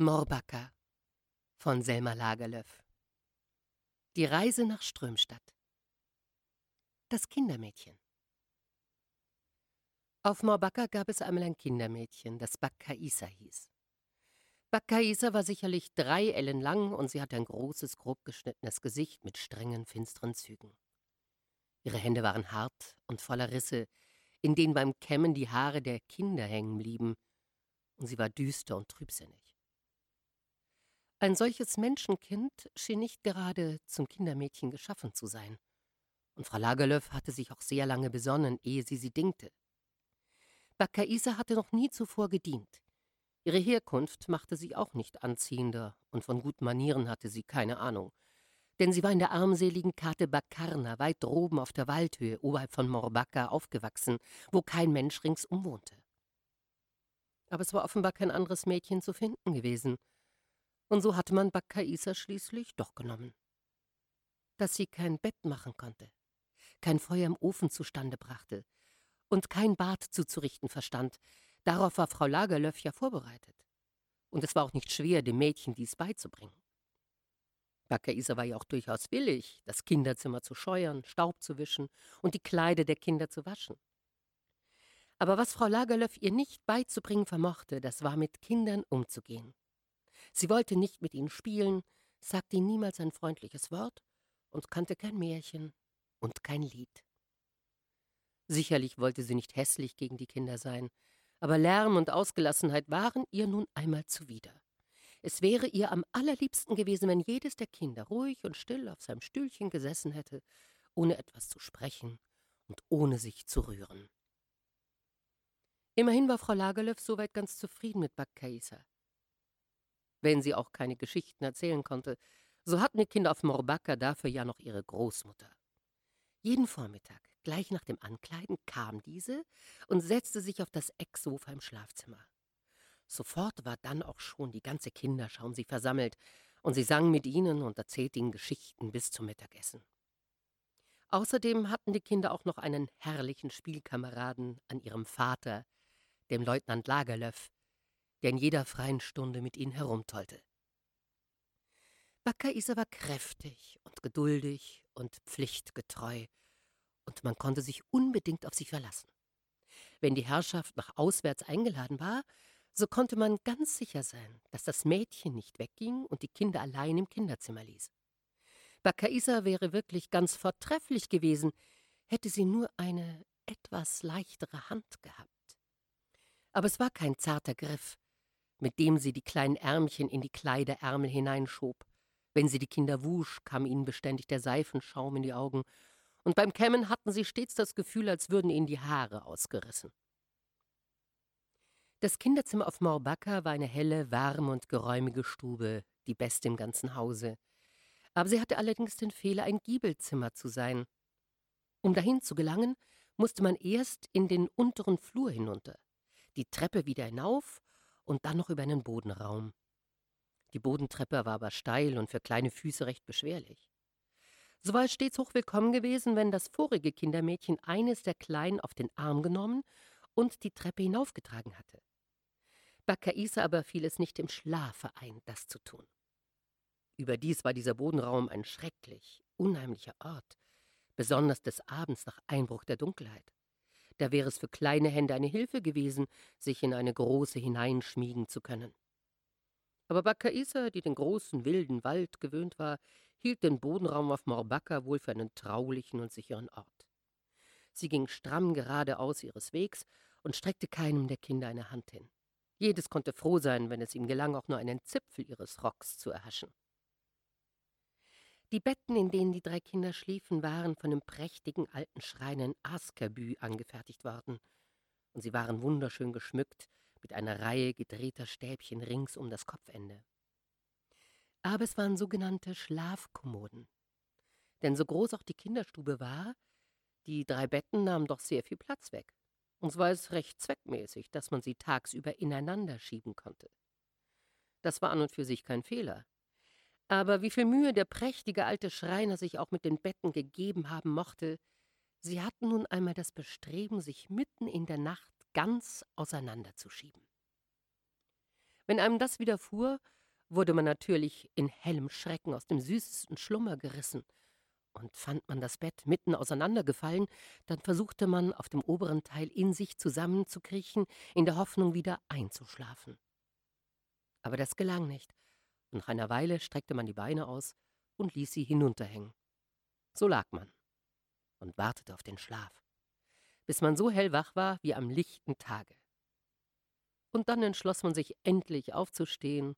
Morbacca von Selma Lagerlöf Die Reise nach Strömstadt Das Kindermädchen Auf Morbacca gab es einmal ein Kindermädchen, das Bakkaisa hieß. Bakkaisa war sicherlich drei Ellen lang und sie hatte ein großes, grob geschnittenes Gesicht mit strengen, finsteren Zügen. Ihre Hände waren hart und voller Risse, in denen beim Kämmen die Haare der Kinder hängen blieben, und sie war düster und trübsinnig. Ein solches Menschenkind schien nicht gerade zum Kindermädchen geschaffen zu sein. Und Frau Lagerlöf hatte sich auch sehr lange besonnen, ehe sie sie dingte. Bakkaisa hatte noch nie zuvor gedient. Ihre Herkunft machte sie auch nicht anziehender, und von guten Manieren hatte sie keine Ahnung. Denn sie war in der armseligen Karte Bakarna, weit droben auf der Waldhöhe, oberhalb von Morbacca, aufgewachsen, wo kein Mensch ringsum wohnte. Aber es war offenbar kein anderes Mädchen zu finden gewesen, und so hatte man Bakkaisa schließlich doch genommen. Dass sie kein Bett machen konnte, kein Feuer im Ofen zustande brachte und kein Bad zuzurichten verstand, darauf war Frau Lagerlöf ja vorbereitet. Und es war auch nicht schwer, dem Mädchen dies beizubringen. Bakkaisa war ja auch durchaus willig, das Kinderzimmer zu scheuern, Staub zu wischen und die Kleider der Kinder zu waschen. Aber was Frau Lagerlöf ihr nicht beizubringen vermochte, das war mit Kindern umzugehen. Sie wollte nicht mit ihnen spielen, sagte ihnen niemals ein freundliches Wort und kannte kein Märchen und kein Lied. Sicherlich wollte sie nicht hässlich gegen die Kinder sein, aber Lärm und Ausgelassenheit waren ihr nun einmal zuwider. Es wäre ihr am allerliebsten gewesen, wenn jedes der Kinder ruhig und still auf seinem Stühlchen gesessen hätte, ohne etwas zu sprechen und ohne sich zu rühren. Immerhin war Frau Lagerlöf soweit ganz zufrieden mit Bakkaisa wenn sie auch keine Geschichten erzählen konnte, so hatten die Kinder auf Morbacca dafür ja noch ihre Großmutter. Jeden Vormittag, gleich nach dem Ankleiden, kam diese und setzte sich auf das Ecksofa im Schlafzimmer. Sofort war dann auch schon die ganze Kinderschau um sie versammelt, und sie sang mit ihnen und erzählte ihnen Geschichten bis zum Mittagessen. Außerdem hatten die Kinder auch noch einen herrlichen Spielkameraden an ihrem Vater, dem Leutnant Lagerlöf, der in jeder freien Stunde mit ihnen herumtollte. Bakkaisa war kräftig und geduldig und pflichtgetreu, und man konnte sich unbedingt auf sie verlassen. Wenn die Herrschaft nach auswärts eingeladen war, so konnte man ganz sicher sein, dass das Mädchen nicht wegging und die Kinder allein im Kinderzimmer ließ. Bakkaisa wäre wirklich ganz vortrefflich gewesen, hätte sie nur eine etwas leichtere Hand gehabt. Aber es war kein zarter Griff, mit dem sie die kleinen Ärmchen in die Kleiderärmel hineinschob. Wenn sie die Kinder wusch, kam ihnen beständig der Seifenschaum in die Augen, und beim Kämmen hatten sie stets das Gefühl, als würden ihnen die Haare ausgerissen. Das Kinderzimmer auf Morbacca war eine helle, warme und geräumige Stube, die beste im ganzen Hause. Aber sie hatte allerdings den Fehler, ein Giebelzimmer zu sein. Um dahin zu gelangen, musste man erst in den unteren Flur hinunter, die Treppe wieder hinauf und dann noch über einen Bodenraum. Die Bodentreppe war aber steil und für kleine Füße recht beschwerlich. So war es stets hochwillkommen gewesen, wenn das vorige Kindermädchen eines der Kleinen auf den Arm genommen und die Treppe hinaufgetragen hatte. Bakkaisa aber fiel es nicht im Schlafe ein, das zu tun. Überdies war dieser Bodenraum ein schrecklich, unheimlicher Ort, besonders des Abends nach Einbruch der Dunkelheit. Da wäre es für kleine Hände eine Hilfe gewesen, sich in eine große hineinschmiegen zu können. Aber Bakkaisa, die den großen, wilden Wald gewöhnt war, hielt den Bodenraum auf Morbacca wohl für einen traulichen und sicheren Ort. Sie ging stramm geradeaus ihres Wegs und streckte keinem der Kinder eine Hand hin. Jedes konnte froh sein, wenn es ihm gelang, auch nur einen Zipfel ihres Rocks zu erhaschen. Die Betten, in denen die drei Kinder schliefen, waren von dem prächtigen alten Schrein in Askabü angefertigt worden, und sie waren wunderschön geschmückt mit einer Reihe gedrehter Stäbchen rings um das Kopfende. Aber es waren sogenannte Schlafkommoden. Denn so groß auch die Kinderstube war, die drei Betten nahmen doch sehr viel Platz weg. Und so war es recht zweckmäßig, dass man sie tagsüber ineinander schieben konnte. Das war an und für sich kein Fehler. Aber wie viel Mühe der prächtige alte Schreiner sich auch mit den Betten gegeben haben mochte, sie hatten nun einmal das Bestreben, sich mitten in der Nacht ganz auseinanderzuschieben. Wenn einem das widerfuhr, wurde man natürlich in hellem Schrecken aus dem süßesten Schlummer gerissen. Und fand man das Bett mitten auseinandergefallen, dann versuchte man, auf dem oberen Teil in sich zusammenzukriechen, in der Hoffnung, wieder einzuschlafen. Aber das gelang nicht, nach einer Weile streckte man die Beine aus und ließ sie hinunterhängen. So lag man und wartete auf den Schlaf, bis man so hellwach war wie am lichten Tage. Und dann entschloss man sich endlich aufzustehen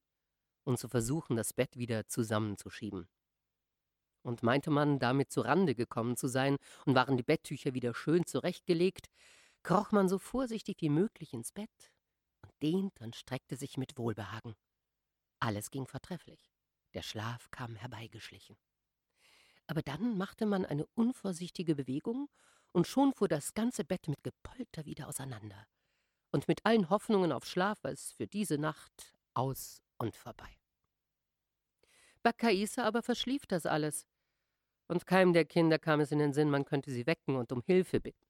und zu versuchen, das Bett wieder zusammenzuschieben. Und meinte man, damit zu Rande gekommen zu sein und waren die Betttücher wieder schön zurechtgelegt, kroch man so vorsichtig wie möglich ins Bett und dehnte und streckte sich mit Wohlbehagen. Alles ging vortrefflich. Der Schlaf kam herbeigeschlichen. Aber dann machte man eine unvorsichtige Bewegung, und schon fuhr das ganze Bett mit Gepolter wieder auseinander. Und mit allen Hoffnungen auf Schlaf war es für diese Nacht aus und vorbei. Bakaisa aber verschlief das alles, und keinem der Kinder kam es in den Sinn, man könnte sie wecken und um Hilfe bitten.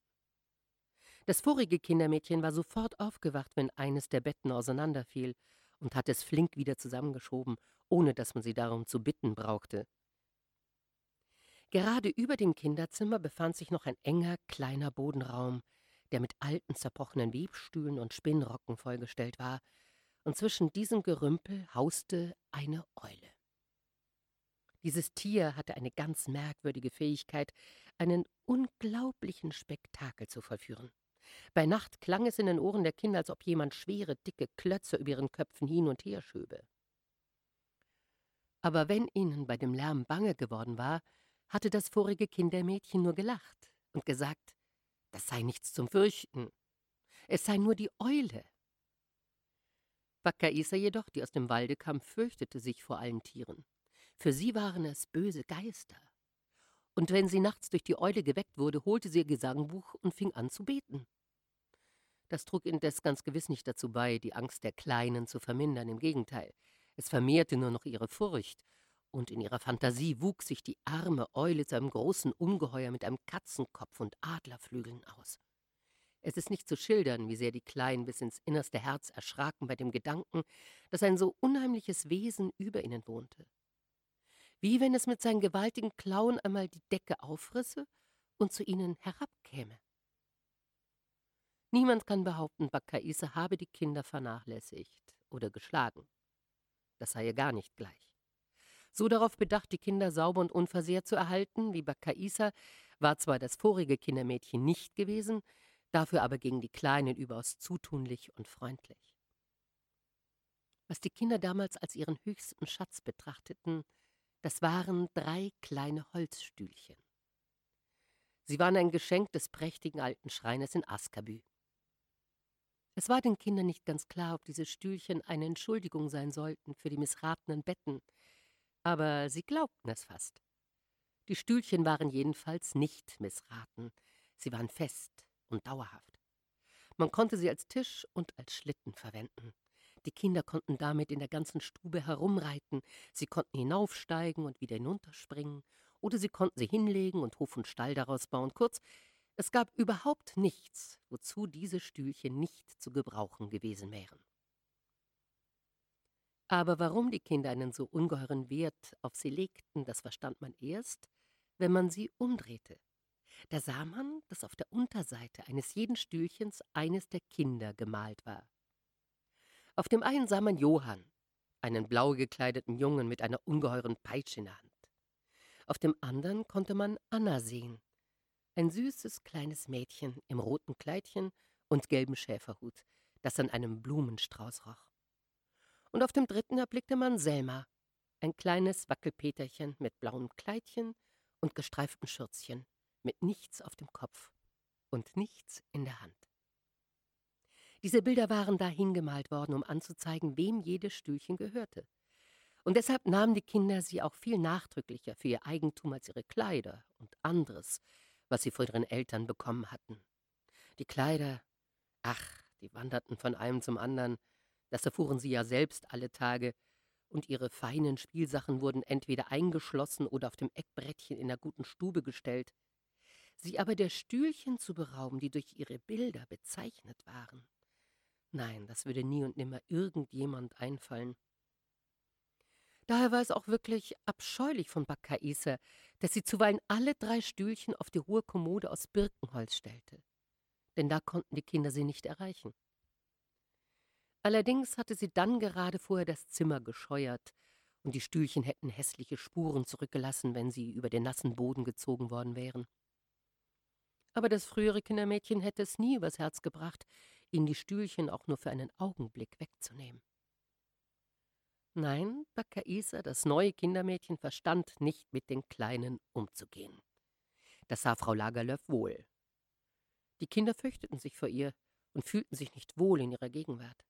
Das vorige Kindermädchen war sofort aufgewacht, wenn eines der Betten auseinanderfiel, und hatte es flink wieder zusammengeschoben, ohne dass man sie darum zu bitten brauchte. Gerade über dem Kinderzimmer befand sich noch ein enger, kleiner Bodenraum, der mit alten, zerbrochenen Webstühlen und Spinnrocken vollgestellt war, und zwischen diesem Gerümpel hauste eine Eule. Dieses Tier hatte eine ganz merkwürdige Fähigkeit, einen unglaublichen Spektakel zu vollführen. Bei Nacht klang es in den Ohren der Kinder, als ob jemand schwere, dicke Klötze über ihren Köpfen hin und her schöbe. Aber wenn ihnen bei dem Lärm bange geworden war, hatte das vorige Kindermädchen nur gelacht und gesagt, das sei nichts zum Fürchten. Es sei nur die Eule. Wakaisa jedoch, die aus dem Walde kam, fürchtete sich vor allen Tieren. Für sie waren es böse Geister. Und wenn sie nachts durch die Eule geweckt wurde, holte sie ihr Gesangbuch und fing an zu beten. Das trug indes ganz gewiss nicht dazu bei, die Angst der Kleinen zu vermindern, im Gegenteil. Es vermehrte nur noch ihre Furcht, und in ihrer Fantasie wuchs sich die arme Eule zu einem großen Ungeheuer mit einem Katzenkopf und Adlerflügeln aus. Es ist nicht zu schildern, wie sehr die Kleinen bis ins innerste Herz erschraken bei dem Gedanken, dass ein so unheimliches Wesen über ihnen wohnte. Wie wenn es mit seinen gewaltigen Klauen einmal die Decke aufrisse und zu ihnen herabkäme. Niemand kann behaupten, Bakkaise habe die Kinder vernachlässigt oder geschlagen. Das sei ihr gar nicht gleich. So darauf bedacht, die Kinder sauber und unversehrt zu erhalten, wie Bakkaisa, war zwar das vorige Kindermädchen nicht gewesen, dafür aber gegen die Kleinen überaus zutunlich und freundlich. Was die Kinder damals als ihren höchsten Schatz betrachteten, das waren drei kleine Holzstühlchen. Sie waren ein Geschenk des prächtigen alten Schreiners in Askabü. Es war den Kindern nicht ganz klar, ob diese Stühlchen eine Entschuldigung sein sollten für die missratenen Betten, aber sie glaubten es fast. Die Stühlchen waren jedenfalls nicht missraten, sie waren fest und dauerhaft. Man konnte sie als Tisch und als Schlitten verwenden. Die Kinder konnten damit in der ganzen Stube herumreiten, sie konnten hinaufsteigen und wieder hinunterspringen, oder sie konnten sie hinlegen und Hof und Stall daraus bauen. Kurz, es gab überhaupt nichts, wozu diese Stühlchen nicht zu gebrauchen gewesen wären. Aber warum die Kinder einen so ungeheuren Wert auf sie legten, das verstand man erst, wenn man sie umdrehte. Da sah man, dass auf der Unterseite eines jeden Stühlchens eines der Kinder gemalt war. Auf dem einen sah man Johann, einen blau gekleideten Jungen mit einer ungeheuren Peitsche in der Hand. Auf dem anderen konnte man Anna sehen, ein süßes kleines Mädchen im roten Kleidchen und gelben Schäferhut, das an einem Blumenstrauß roch. Und auf dem dritten erblickte man Selma, ein kleines Wackelpeterchen mit blauem Kleidchen und gestreiftem Schürzchen, mit nichts auf dem Kopf und nichts in der Hand. Diese Bilder waren da hingemalt worden, um anzuzeigen, wem jedes Stühlchen gehörte. Und deshalb nahmen die Kinder sie auch viel nachdrücklicher für ihr Eigentum als ihre Kleider und anderes, was sie von ihren Eltern bekommen hatten. Die Kleider, ach, die wanderten von einem zum anderen, das erfuhren sie ja selbst alle Tage, und ihre feinen Spielsachen wurden entweder eingeschlossen oder auf dem Eckbrettchen in der guten Stube gestellt. Sie aber der Stühlchen zu berauben, die durch ihre Bilder bezeichnet waren, Nein, das würde nie und nimmer irgendjemand einfallen. Daher war es auch wirklich abscheulich von Bakkaisa, dass sie zuweilen alle drei Stühlchen auf die hohe Kommode aus Birkenholz stellte. Denn da konnten die Kinder sie nicht erreichen. Allerdings hatte sie dann gerade vorher das Zimmer gescheuert, und die Stühlchen hätten hässliche Spuren zurückgelassen, wenn sie über den nassen Boden gezogen worden wären. Aber das frühere Kindermädchen hätte es nie übers Herz gebracht, ihnen die Stühlchen auch nur für einen Augenblick wegzunehmen. Nein, Bakaisa, das neue Kindermädchen, verstand nicht mit den Kleinen umzugehen. Das sah Frau Lagerlöf wohl. Die Kinder fürchteten sich vor ihr und fühlten sich nicht wohl in ihrer Gegenwart.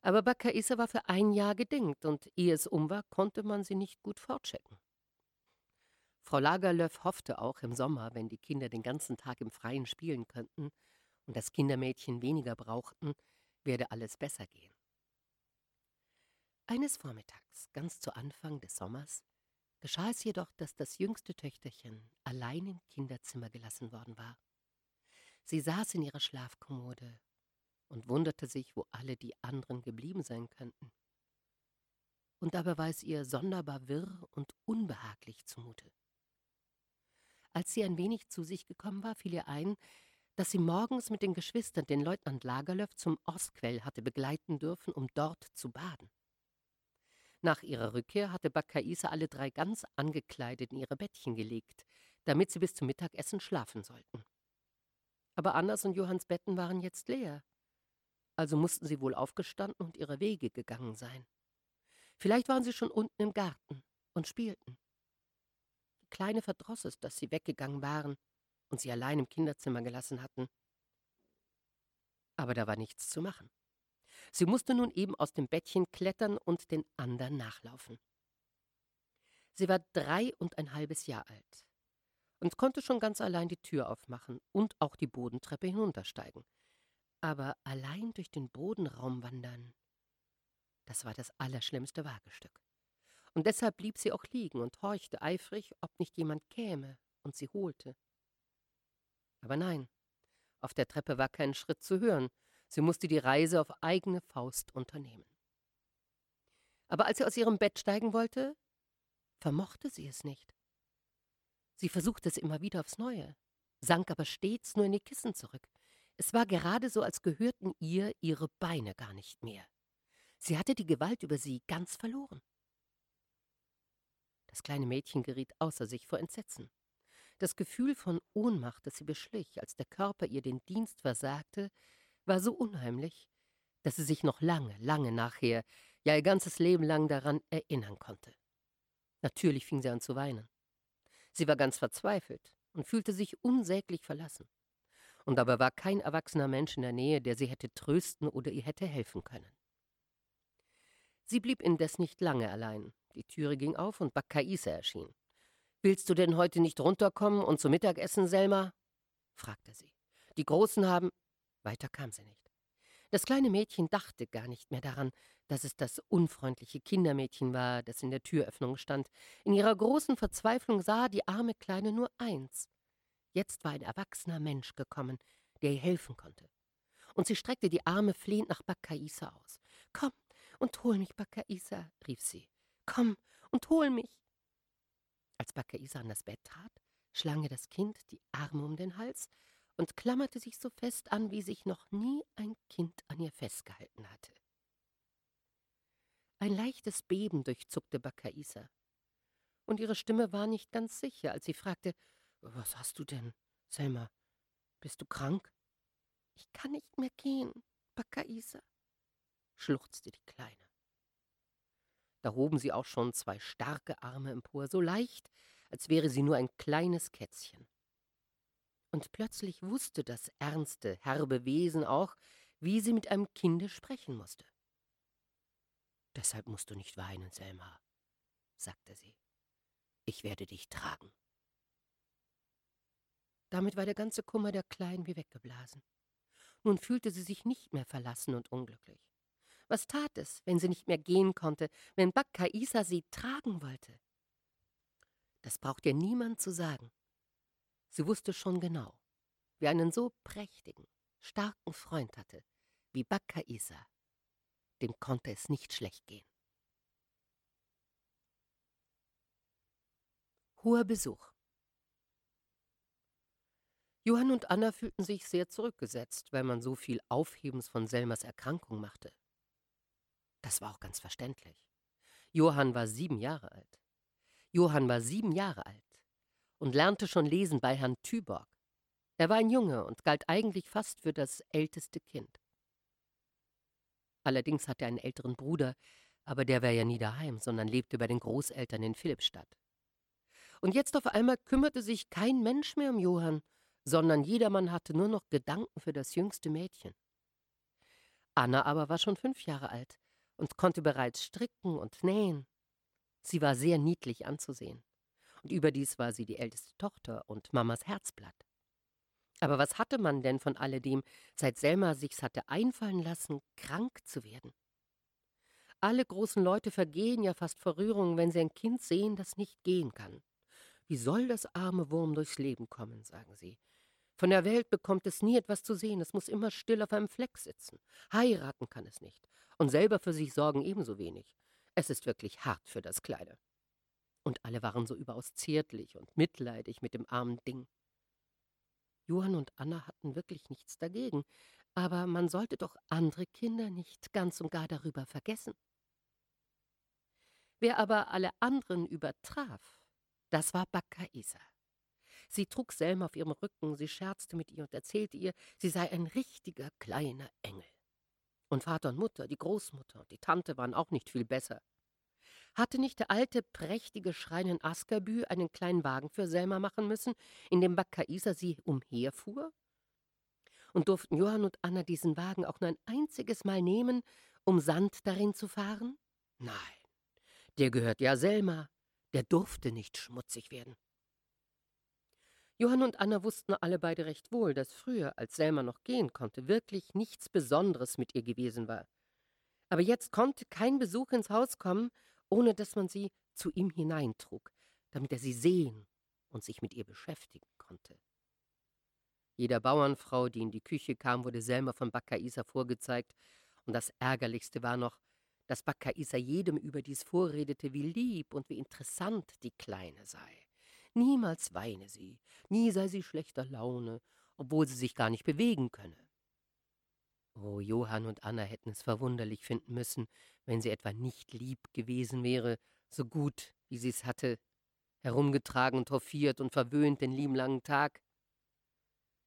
Aber Bakaisa war für ein Jahr gedingt, und ehe es um war, konnte man sie nicht gut fortschicken. Frau Lagerlöf hoffte auch im Sommer, wenn die Kinder den ganzen Tag im Freien spielen könnten und das Kindermädchen weniger brauchten, werde alles besser gehen. Eines Vormittags, ganz zu Anfang des Sommers, geschah es jedoch, dass das jüngste Töchterchen allein im Kinderzimmer gelassen worden war. Sie saß in ihrer Schlafkommode und wunderte sich, wo alle die anderen geblieben sein könnten. Und dabei war es ihr sonderbar wirr und unbehaglich zumute. Als sie ein wenig zu sich gekommen war, fiel ihr ein, dass sie morgens mit den Geschwistern den Leutnant Lagerlöf zum Ostquell hatte begleiten dürfen, um dort zu baden. Nach ihrer Rückkehr hatte Bakkaisa alle drei ganz angekleidet in ihre Bettchen gelegt, damit sie bis zum Mittagessen schlafen sollten. Aber Annas und Johanns Betten waren jetzt leer. Also mussten sie wohl aufgestanden und ihre Wege gegangen sein. Vielleicht waren sie schon unten im Garten und spielten. Die Kleine verdross es, dass sie weggegangen waren und sie allein im Kinderzimmer gelassen hatten. Aber da war nichts zu machen. Sie musste nun eben aus dem Bettchen klettern und den anderen nachlaufen. Sie war drei und ein halbes Jahr alt und konnte schon ganz allein die Tür aufmachen und auch die Bodentreppe hinuntersteigen. Aber allein durch den Bodenraum wandern, das war das allerschlimmste Wagestück. Und deshalb blieb sie auch liegen und horchte eifrig, ob nicht jemand käme und sie holte. Aber nein, auf der Treppe war kein Schritt zu hören, Sie musste die Reise auf eigene Faust unternehmen. Aber als sie aus ihrem Bett steigen wollte, vermochte sie es nicht. Sie versuchte es immer wieder aufs Neue, sank aber stets nur in die Kissen zurück. Es war gerade so, als gehörten ihr ihre Beine gar nicht mehr. Sie hatte die Gewalt über sie ganz verloren. Das kleine Mädchen geriet außer sich vor Entsetzen. Das Gefühl von Ohnmacht, das sie beschlich, als der Körper ihr den Dienst versagte, war so unheimlich, dass sie sich noch lange, lange nachher, ja ihr ganzes Leben lang daran erinnern konnte. Natürlich fing sie an zu weinen. Sie war ganz verzweifelt und fühlte sich unsäglich verlassen. Und dabei war kein erwachsener Mensch in der Nähe, der sie hätte trösten oder ihr hätte helfen können. Sie blieb indes nicht lange allein. Die Türe ging auf und Bakkaisa erschien. Willst du denn heute nicht runterkommen und zu Mittag essen, Selma? fragte sie. Die Großen haben. Weiter kam sie nicht. Das kleine Mädchen dachte gar nicht mehr daran, dass es das unfreundliche Kindermädchen war, das in der Türöffnung stand. In ihrer großen Verzweiflung sah die arme Kleine nur eins. Jetzt war ein erwachsener Mensch gekommen, der ihr helfen konnte. Und sie streckte die Arme flehend nach Bakkaisa aus. Komm und hol mich, Bakkaisa, rief sie. Komm und hol mich. Als Bakkaisa an das Bett trat, schlang ihr das Kind die Arme um den Hals und klammerte sich so fest an, wie sich noch nie ein Kind an ihr festgehalten hatte. Ein leichtes Beben durchzuckte Bakaisa, und ihre Stimme war nicht ganz sicher, als sie fragte, Was hast du denn, Selma? Bist du krank? Ich kann nicht mehr gehen, Bakaisa, schluchzte die Kleine. Da hoben sie auch schon zwei starke Arme empor, so leicht, als wäre sie nur ein kleines Kätzchen. Und plötzlich wusste das ernste, herbe Wesen auch, wie sie mit einem Kinde sprechen musste. Deshalb musst du nicht weinen, Selma, sagte sie. Ich werde dich tragen. Damit war der ganze Kummer der Kleinen wie weggeblasen. Nun fühlte sie sich nicht mehr verlassen und unglücklich. Was tat es, wenn sie nicht mehr gehen konnte, wenn Bakka Isa sie tragen wollte? Das braucht ihr niemand zu sagen. Sie wusste schon genau, wer einen so prächtigen, starken Freund hatte, wie Bakka Isa. Dem konnte es nicht schlecht gehen. Hoher Besuch. Johann und Anna fühlten sich sehr zurückgesetzt, weil man so viel Aufhebens von Selmers Erkrankung machte. Das war auch ganz verständlich. Johann war sieben Jahre alt. Johann war sieben Jahre alt und lernte schon lesen bei Herrn Thyborg. Er war ein Junge und galt eigentlich fast für das älteste Kind. Allerdings hatte er einen älteren Bruder, aber der war ja nie daheim, sondern lebte bei den Großeltern in Philippstadt. Und jetzt auf einmal kümmerte sich kein Mensch mehr um Johann, sondern jedermann hatte nur noch Gedanken für das jüngste Mädchen. Anna aber war schon fünf Jahre alt und konnte bereits stricken und nähen. Sie war sehr niedlich anzusehen. Überdies war sie die älteste Tochter und Mamas Herzblatt. Aber was hatte man denn von alledem, seit Selma sich's hatte einfallen lassen, krank zu werden? Alle großen Leute vergehen ja fast vor Rührung, wenn sie ein Kind sehen, das nicht gehen kann. Wie soll das arme Wurm durchs Leben kommen, sagen sie. Von der Welt bekommt es nie etwas zu sehen, es muss immer still auf einem Fleck sitzen. Heiraten kann es nicht und selber für sich sorgen ebenso wenig. Es ist wirklich hart für das Kleine. Und alle waren so überaus zärtlich und mitleidig mit dem armen Ding. Johann und Anna hatten wirklich nichts dagegen, aber man sollte doch andere Kinder nicht ganz und gar darüber vergessen. Wer aber alle anderen übertraf, das war Bakka Isa. Sie trug Selma auf ihrem Rücken, sie scherzte mit ihr und erzählte ihr, sie sei ein richtiger kleiner Engel. Und Vater und Mutter, die Großmutter und die Tante waren auch nicht viel besser. Hatte nicht der alte, prächtige Schrein in Askerbü einen kleinen Wagen für Selma machen müssen, in dem Bakkaisa sie umherfuhr? Und durften Johann und Anna diesen Wagen auch nur ein einziges Mal nehmen, um Sand darin zu fahren? Nein, der gehört ja Selma, der durfte nicht schmutzig werden. Johann und Anna wussten alle beide recht wohl, dass früher, als Selma noch gehen konnte, wirklich nichts Besonderes mit ihr gewesen war. Aber jetzt konnte kein Besuch ins Haus kommen, ohne dass man sie zu ihm hineintrug, damit er sie sehen und sich mit ihr beschäftigen konnte. Jeder Bauernfrau, die in die Küche kam, wurde Selma von Bakkaisa vorgezeigt, und das Ärgerlichste war noch, dass Bakkaisa jedem überdies vorredete, wie lieb und wie interessant die Kleine sei. Niemals weine sie, nie sei sie schlechter Laune, obwohl sie sich gar nicht bewegen könne. Oh, Johann und Anna hätten es verwunderlich finden müssen, wenn sie etwa nicht lieb gewesen wäre, so gut, wie sie es hatte, herumgetragen und hofiert und verwöhnt den lieben langen Tag.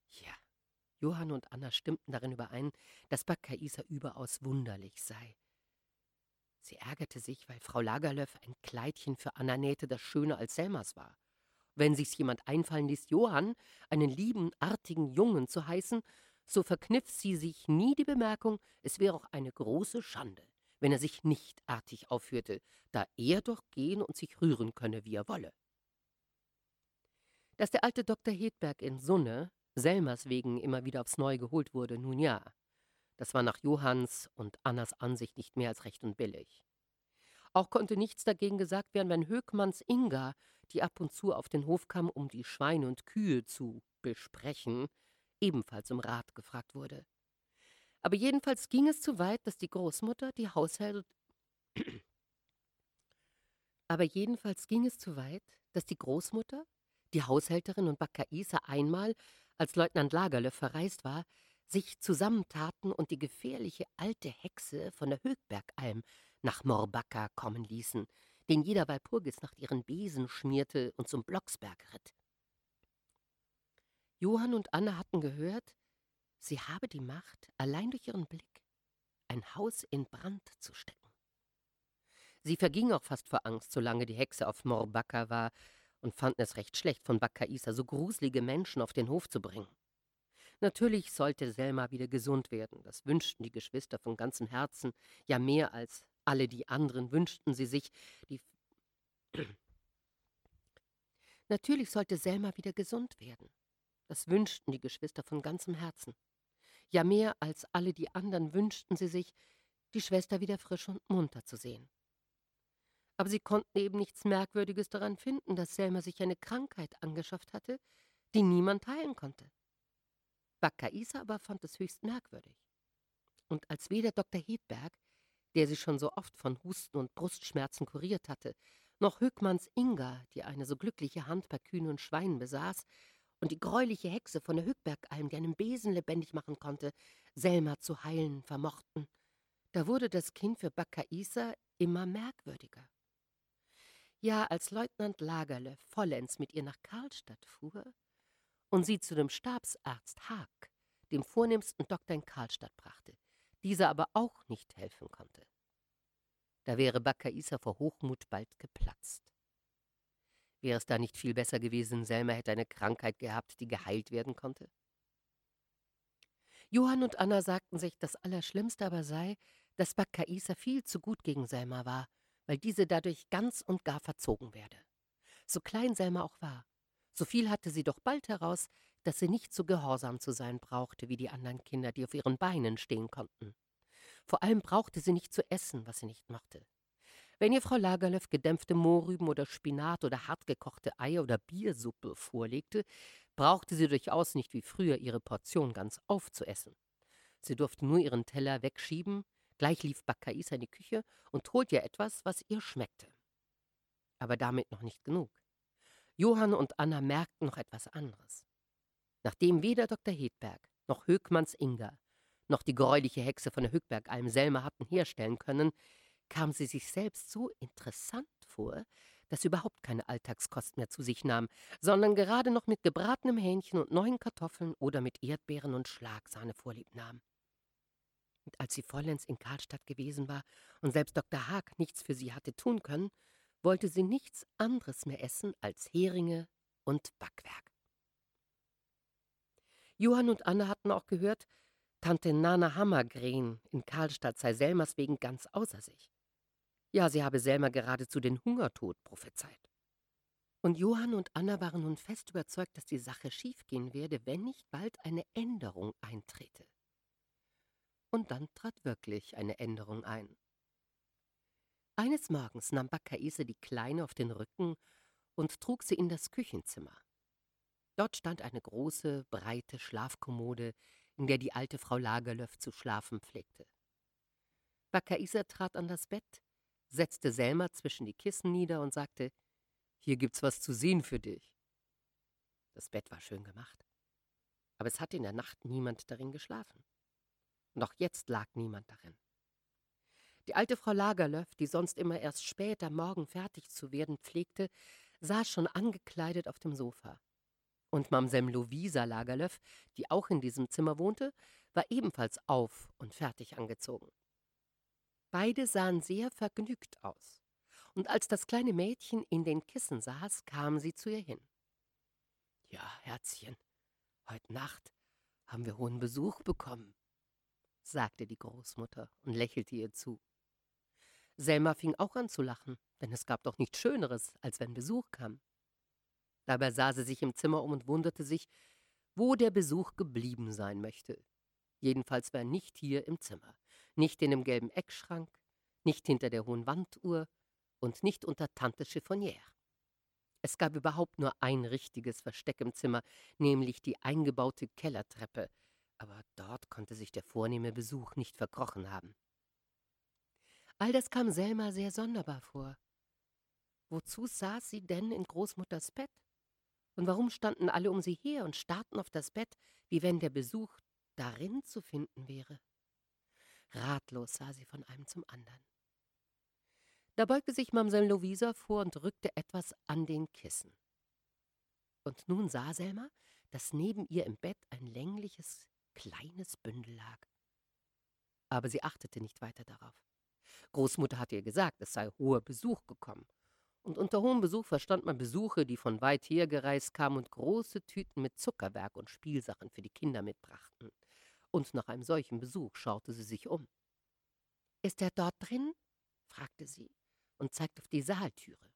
Ja, Johann und Anna stimmten darin überein, dass Bakkaisa überaus wunderlich sei. Sie ärgerte sich, weil Frau Lagerlöf ein Kleidchen für Anna nähte, das schöner als Selmas war. Wenn sich's jemand einfallen ließ, Johann, einen lieben, artigen Jungen zu heißen, so verkniff sie sich nie die Bemerkung, es wäre auch eine große Schande, wenn er sich nicht artig aufführte, da er doch gehen und sich rühren könne, wie er wolle. Dass der alte Dr. Hedberg in Sunne, Selmers wegen immer wieder aufs Neue geholt wurde, nun ja, das war nach Johanns und Annas Ansicht nicht mehr als recht und billig. Auch konnte nichts dagegen gesagt werden, wenn Höckmanns Inga, die ab und zu auf den Hof kam, um die Schweine und Kühe zu besprechen, ebenfalls um Rat gefragt wurde. Aber jedenfalls ging es zu weit, dass die Großmutter die Haushalt aber jedenfalls ging es zu weit, dass die Großmutter, die Haushälterin und Bakkaisa einmal, als Leutnant Lagerlöf verreist war, sich zusammentaten und die gefährliche alte Hexe von der Högbergalm nach Morbacca kommen ließen, den jeder Walpurgisnacht ihren Besen schmierte und zum Blocksberg ritt. Johann und Anne hatten gehört, sie habe die Macht, allein durch ihren Blick ein Haus in Brand zu stecken. Sie verging auch fast vor Angst, solange die Hexe auf Morbacca war, und fanden es recht schlecht, von Bakkaisa so gruselige Menschen auf den Hof zu bringen. Natürlich sollte Selma wieder gesund werden, das wünschten die Geschwister von ganzem Herzen, ja mehr als alle die anderen wünschten sie sich, die. Natürlich sollte Selma wieder gesund werden. Das wünschten die Geschwister von ganzem Herzen. Ja, mehr als alle die anderen wünschten sie sich, die Schwester wieder frisch und munter zu sehen. Aber sie konnten eben nichts Merkwürdiges daran finden, dass Selma sich eine Krankheit angeschafft hatte, die niemand heilen konnte. Bakkaisa aber fand es höchst merkwürdig. Und als weder Dr. Hedberg, der sie schon so oft von Husten und Brustschmerzen kuriert hatte, noch Höckmanns Inga, die eine so glückliche Hand bei Kühen und Schweinen besaß, und die greuliche Hexe von der Hückbergalm, die einen Besen lebendig machen konnte, Selma zu heilen vermochten, da wurde das Kind für Bakkaisa immer merkwürdiger. Ja, als Leutnant Lagerle vollends mit ihr nach Karlstadt fuhr und sie zu dem Stabsarzt Haag, dem vornehmsten Doktor in Karlstadt, brachte, dieser aber auch nicht helfen konnte. Da wäre Bakkaisa vor Hochmut bald geplatzt. Wäre es da nicht viel besser gewesen, Selma hätte eine Krankheit gehabt, die geheilt werden konnte? Johann und Anna sagten sich, das Allerschlimmste aber sei, dass Bakkaisa viel zu gut gegen Selma war, weil diese dadurch ganz und gar verzogen werde. So klein Selma auch war, so viel hatte sie doch bald heraus, dass sie nicht so gehorsam zu sein brauchte wie die anderen Kinder, die auf ihren Beinen stehen konnten. Vor allem brauchte sie nicht zu essen, was sie nicht mochte. Wenn ihr Frau Lagerlöf gedämpfte Mohrrüben oder Spinat oder hartgekochte Eier oder Biersuppe vorlegte, brauchte sie durchaus nicht wie früher ihre Portion ganz aufzuessen. Sie durfte nur ihren Teller wegschieben, gleich lief Bakkaisa in die Küche und holte ihr etwas, was ihr schmeckte. Aber damit noch nicht genug. Johann und Anna merkten noch etwas anderes. Nachdem weder Dr. Hedberg noch Höckmanns Inga noch die gräuliche Hexe von der Hückbergalm Selma hatten herstellen können, kam sie sich selbst so interessant vor, dass sie überhaupt keine Alltagskost mehr zu sich nahm, sondern gerade noch mit gebratenem Hähnchen und neuen Kartoffeln oder mit Erdbeeren und Schlagsahne vorlieb nahm. Und als sie vollends in Karlstadt gewesen war und selbst Dr. Haag nichts für sie hatte tun können, wollte sie nichts anderes mehr essen als Heringe und Backwerk. Johann und Anne hatten auch gehört, Tante Nana Hammergren in Karlstadt sei Selmas wegen ganz außer sich. Ja, sie habe Selma geradezu den Hungertod prophezeit. Und Johann und Anna waren nun fest überzeugt, dass die Sache schiefgehen werde, wenn nicht bald eine Änderung eintrete. Und dann trat wirklich eine Änderung ein. Eines Morgens nahm Bakkaise die Kleine auf den Rücken und trug sie in das Küchenzimmer. Dort stand eine große, breite Schlafkommode, in der die alte Frau Lagerlöf zu schlafen pflegte. Bakkaisa trat an das Bett, setzte Selma zwischen die Kissen nieder und sagte, hier gibt's was zu sehen für dich. Das Bett war schön gemacht, aber es hatte in der Nacht niemand darin geschlafen. Und auch jetzt lag niemand darin. Die alte Frau Lagerlöf, die sonst immer erst spät am Morgen fertig zu werden pflegte, saß schon angekleidet auf dem Sofa. Und Mamsell Lovisa Lagerlöf, die auch in diesem Zimmer wohnte, war ebenfalls auf und fertig angezogen. Beide sahen sehr vergnügt aus. Und als das kleine Mädchen in den Kissen saß, kam sie zu ihr hin. Ja, Herzchen, heute Nacht haben wir hohen Besuch bekommen, sagte die Großmutter und lächelte ihr zu. Selma fing auch an zu lachen, denn es gab doch nichts Schöneres, als wenn Besuch kam. Dabei sah sie sich im Zimmer um und wunderte sich, wo der Besuch geblieben sein möchte. Jedenfalls war er nicht hier im Zimmer, nicht in dem gelben Eckschrank, nicht hinter der hohen Wanduhr und nicht unter Tante Chiffonière. Es gab überhaupt nur ein richtiges Versteck im Zimmer, nämlich die eingebaute Kellertreppe, aber dort konnte sich der vornehme Besuch nicht verkrochen haben. All das kam Selma sehr sonderbar vor. Wozu saß sie denn in Großmutters Bett? Und warum standen alle um sie her und starrten auf das Bett, wie wenn der Besuch darin zu finden wäre? Ratlos sah sie von einem zum anderen. Da beugte sich Mamsell Lovisa vor und rückte etwas an den Kissen. Und nun sah Selma, dass neben ihr im Bett ein längliches, kleines Bündel lag. Aber sie achtete nicht weiter darauf. Großmutter hatte ihr gesagt, es sei hoher Besuch gekommen. Und unter hohem Besuch verstand man Besuche, die von weit her gereist kamen und große Tüten mit Zuckerwerk und Spielsachen für die Kinder mitbrachten. Und nach einem solchen Besuch schaute sie sich um. Ist er dort drin? fragte sie und zeigte auf die Saaltüre.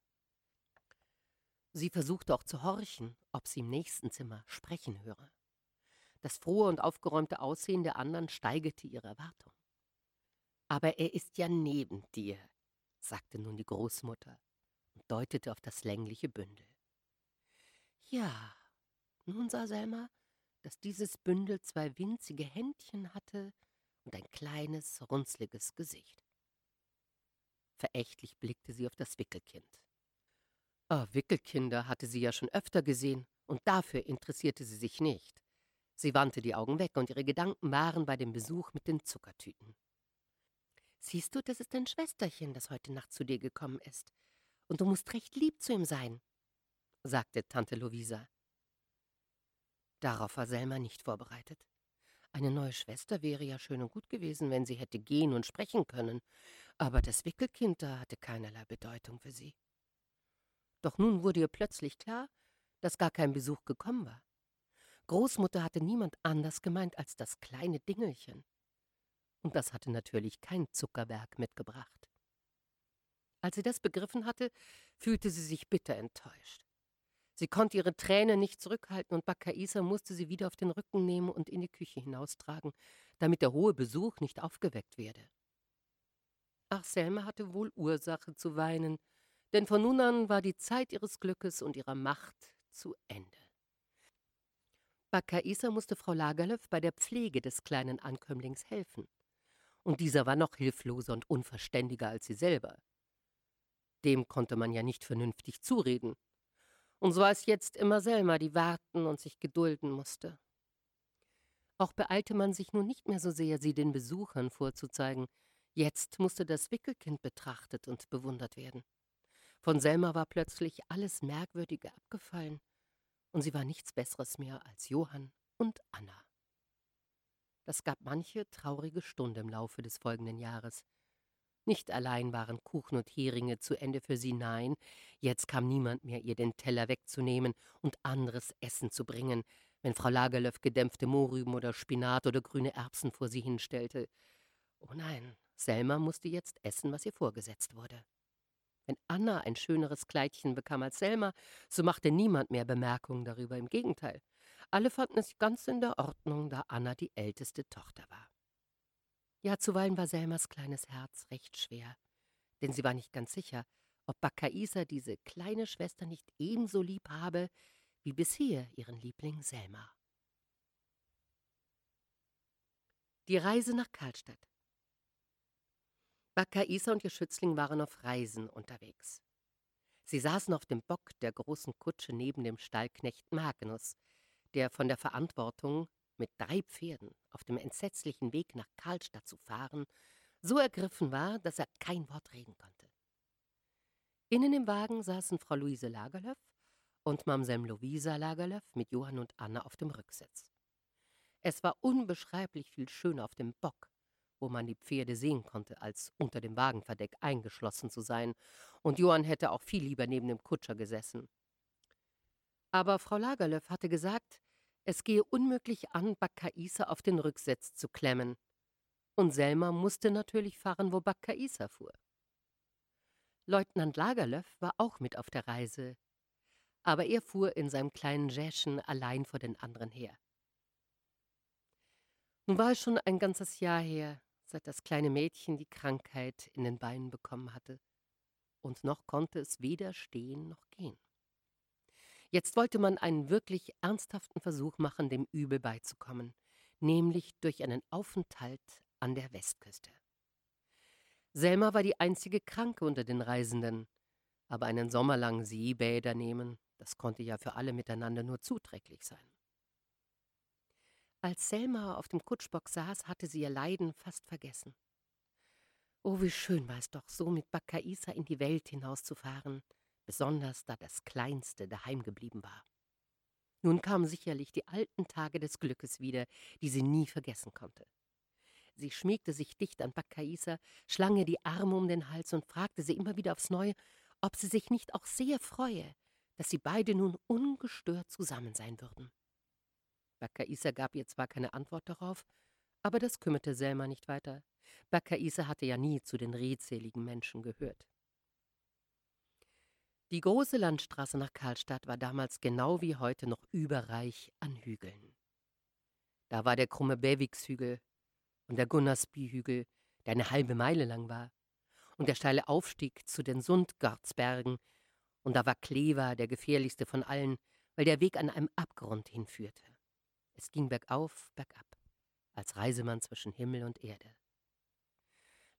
Sie versuchte auch zu horchen, ob sie im nächsten Zimmer sprechen höre. Das frohe und aufgeräumte Aussehen der anderen steigerte ihre Erwartung. Aber er ist ja neben dir, sagte nun die Großmutter und deutete auf das längliche Bündel. Ja, nun sah Selma, dass dieses Bündel zwei winzige Händchen hatte und ein kleines, runzliges Gesicht. Verächtlich blickte sie auf das Wickelkind. Oh, Wickelkinder hatte sie ja schon öfter gesehen, und dafür interessierte sie sich nicht. Sie wandte die Augen weg, und ihre Gedanken waren bei dem Besuch mit den Zuckertüten. Siehst du, das ist dein Schwesterchen, das heute Nacht zu dir gekommen ist. Und du musst recht lieb zu ihm sein, sagte Tante Lovisa. Darauf war Selma nicht vorbereitet. Eine neue Schwester wäre ja schön und gut gewesen, wenn sie hätte gehen und sprechen können, aber das Wickelkind da hatte keinerlei Bedeutung für sie. Doch nun wurde ihr plötzlich klar, dass gar kein Besuch gekommen war. Großmutter hatte niemand anders gemeint als das kleine Dingelchen. Und das hatte natürlich kein Zuckerwerk mitgebracht. Als sie das begriffen hatte, fühlte sie sich bitter enttäuscht. Sie konnte ihre Tränen nicht zurückhalten und Bakaisa musste sie wieder auf den Rücken nehmen und in die Küche hinaustragen, damit der hohe Besuch nicht aufgeweckt werde. Ach, Selma hatte wohl Ursache zu weinen, denn von nun an war die Zeit ihres Glückes und ihrer Macht zu Ende. Bakaisa musste Frau Lagerlöf bei der Pflege des kleinen Ankömmlings helfen. Und dieser war noch hilfloser und unverständiger als sie selber. Dem konnte man ja nicht vernünftig zureden. Und so war es jetzt immer Selma, die warten und sich gedulden musste. Auch beeilte man sich nun nicht mehr so sehr, sie den Besuchern vorzuzeigen. Jetzt musste das Wickelkind betrachtet und bewundert werden. Von Selma war plötzlich alles Merkwürdige abgefallen und sie war nichts Besseres mehr als Johann und Anna. Das gab manche traurige Stunde im Laufe des folgenden Jahres. Nicht allein waren Kuchen und Heringe zu Ende für sie, nein, jetzt kam niemand mehr, ihr den Teller wegzunehmen und anderes Essen zu bringen, wenn Frau Lagerlöf gedämpfte Mohrrüben oder Spinat oder grüne Erbsen vor sie hinstellte. Oh nein, Selma musste jetzt essen, was ihr vorgesetzt wurde. Wenn Anna ein schöneres Kleidchen bekam als Selma, so machte niemand mehr Bemerkungen darüber. Im Gegenteil, alle fanden es ganz in der Ordnung, da Anna die älteste Tochter war. Ja, zuweilen war Selmas kleines Herz recht schwer, denn sie war nicht ganz sicher, ob Bakaisa diese kleine Schwester nicht ebenso lieb habe wie bisher ihren Liebling Selma. Die Reise nach Karlstadt. Bakaisa und ihr Schützling waren auf Reisen unterwegs. Sie saßen auf dem Bock der großen Kutsche neben dem Stallknecht Magnus, der von der Verantwortung, mit drei Pferden auf dem entsetzlichen Weg nach Karlstadt zu fahren, so ergriffen war, dass er kein Wort reden konnte. Innen im Wagen saßen Frau Luise Lagerlöf und Mamsell Lovisa Lagerlöf mit Johann und Anna auf dem Rücksitz. Es war unbeschreiblich viel schöner auf dem Bock, wo man die Pferde sehen konnte, als unter dem Wagenverdeck eingeschlossen zu sein, und Johann hätte auch viel lieber neben dem Kutscher gesessen. Aber Frau Lagerlöf hatte gesagt, es gehe unmöglich an, Bakkaisa auf den Rücksitz zu klemmen. Und Selma musste natürlich fahren, wo Bakkaisa fuhr. Leutnant Lagerlöf war auch mit auf der Reise, aber er fuhr in seinem kleinen Jäschen allein vor den anderen her. Nun war es schon ein ganzes Jahr her, seit das kleine Mädchen die Krankheit in den Beinen bekommen hatte, und noch konnte es weder stehen noch gehen. Jetzt wollte man einen wirklich ernsthaften Versuch machen, dem Übel beizukommen, nämlich durch einen Aufenthalt an der Westküste. Selma war die einzige Kranke unter den Reisenden, aber einen Sommer lang Seebäder nehmen, das konnte ja für alle miteinander nur zuträglich sein. Als Selma auf dem Kutschbock saß, hatte sie ihr Leiden fast vergessen. Oh, wie schön war es doch, so mit Bakaisa in die Welt hinauszufahren, besonders da das Kleinste daheim geblieben war. Nun kamen sicherlich die alten Tage des Glückes wieder, die sie nie vergessen konnte. Sie schmiegte sich dicht an Bakaisa, schlang ihr die Arme um den Hals und fragte sie immer wieder aufs Neue, ob sie sich nicht auch sehr freue, dass sie beide nun ungestört zusammen sein würden. Bakaisa gab ihr zwar keine Antwort darauf, aber das kümmerte Selma nicht weiter. Bakaisa hatte ja nie zu den redseligen Menschen gehört. Die große Landstraße nach Karlstadt war damals genau wie heute noch überreich an Hügeln. Da war der krumme Bevigshügel und der Gunnarsby-Hügel, der eine halbe Meile lang war, und der steile Aufstieg zu den Sundgartsbergen, und da war Klever, der gefährlichste von allen, weil der Weg an einem Abgrund hinführte. Es ging bergauf, bergab. als Reisemann zwischen Himmel und Erde.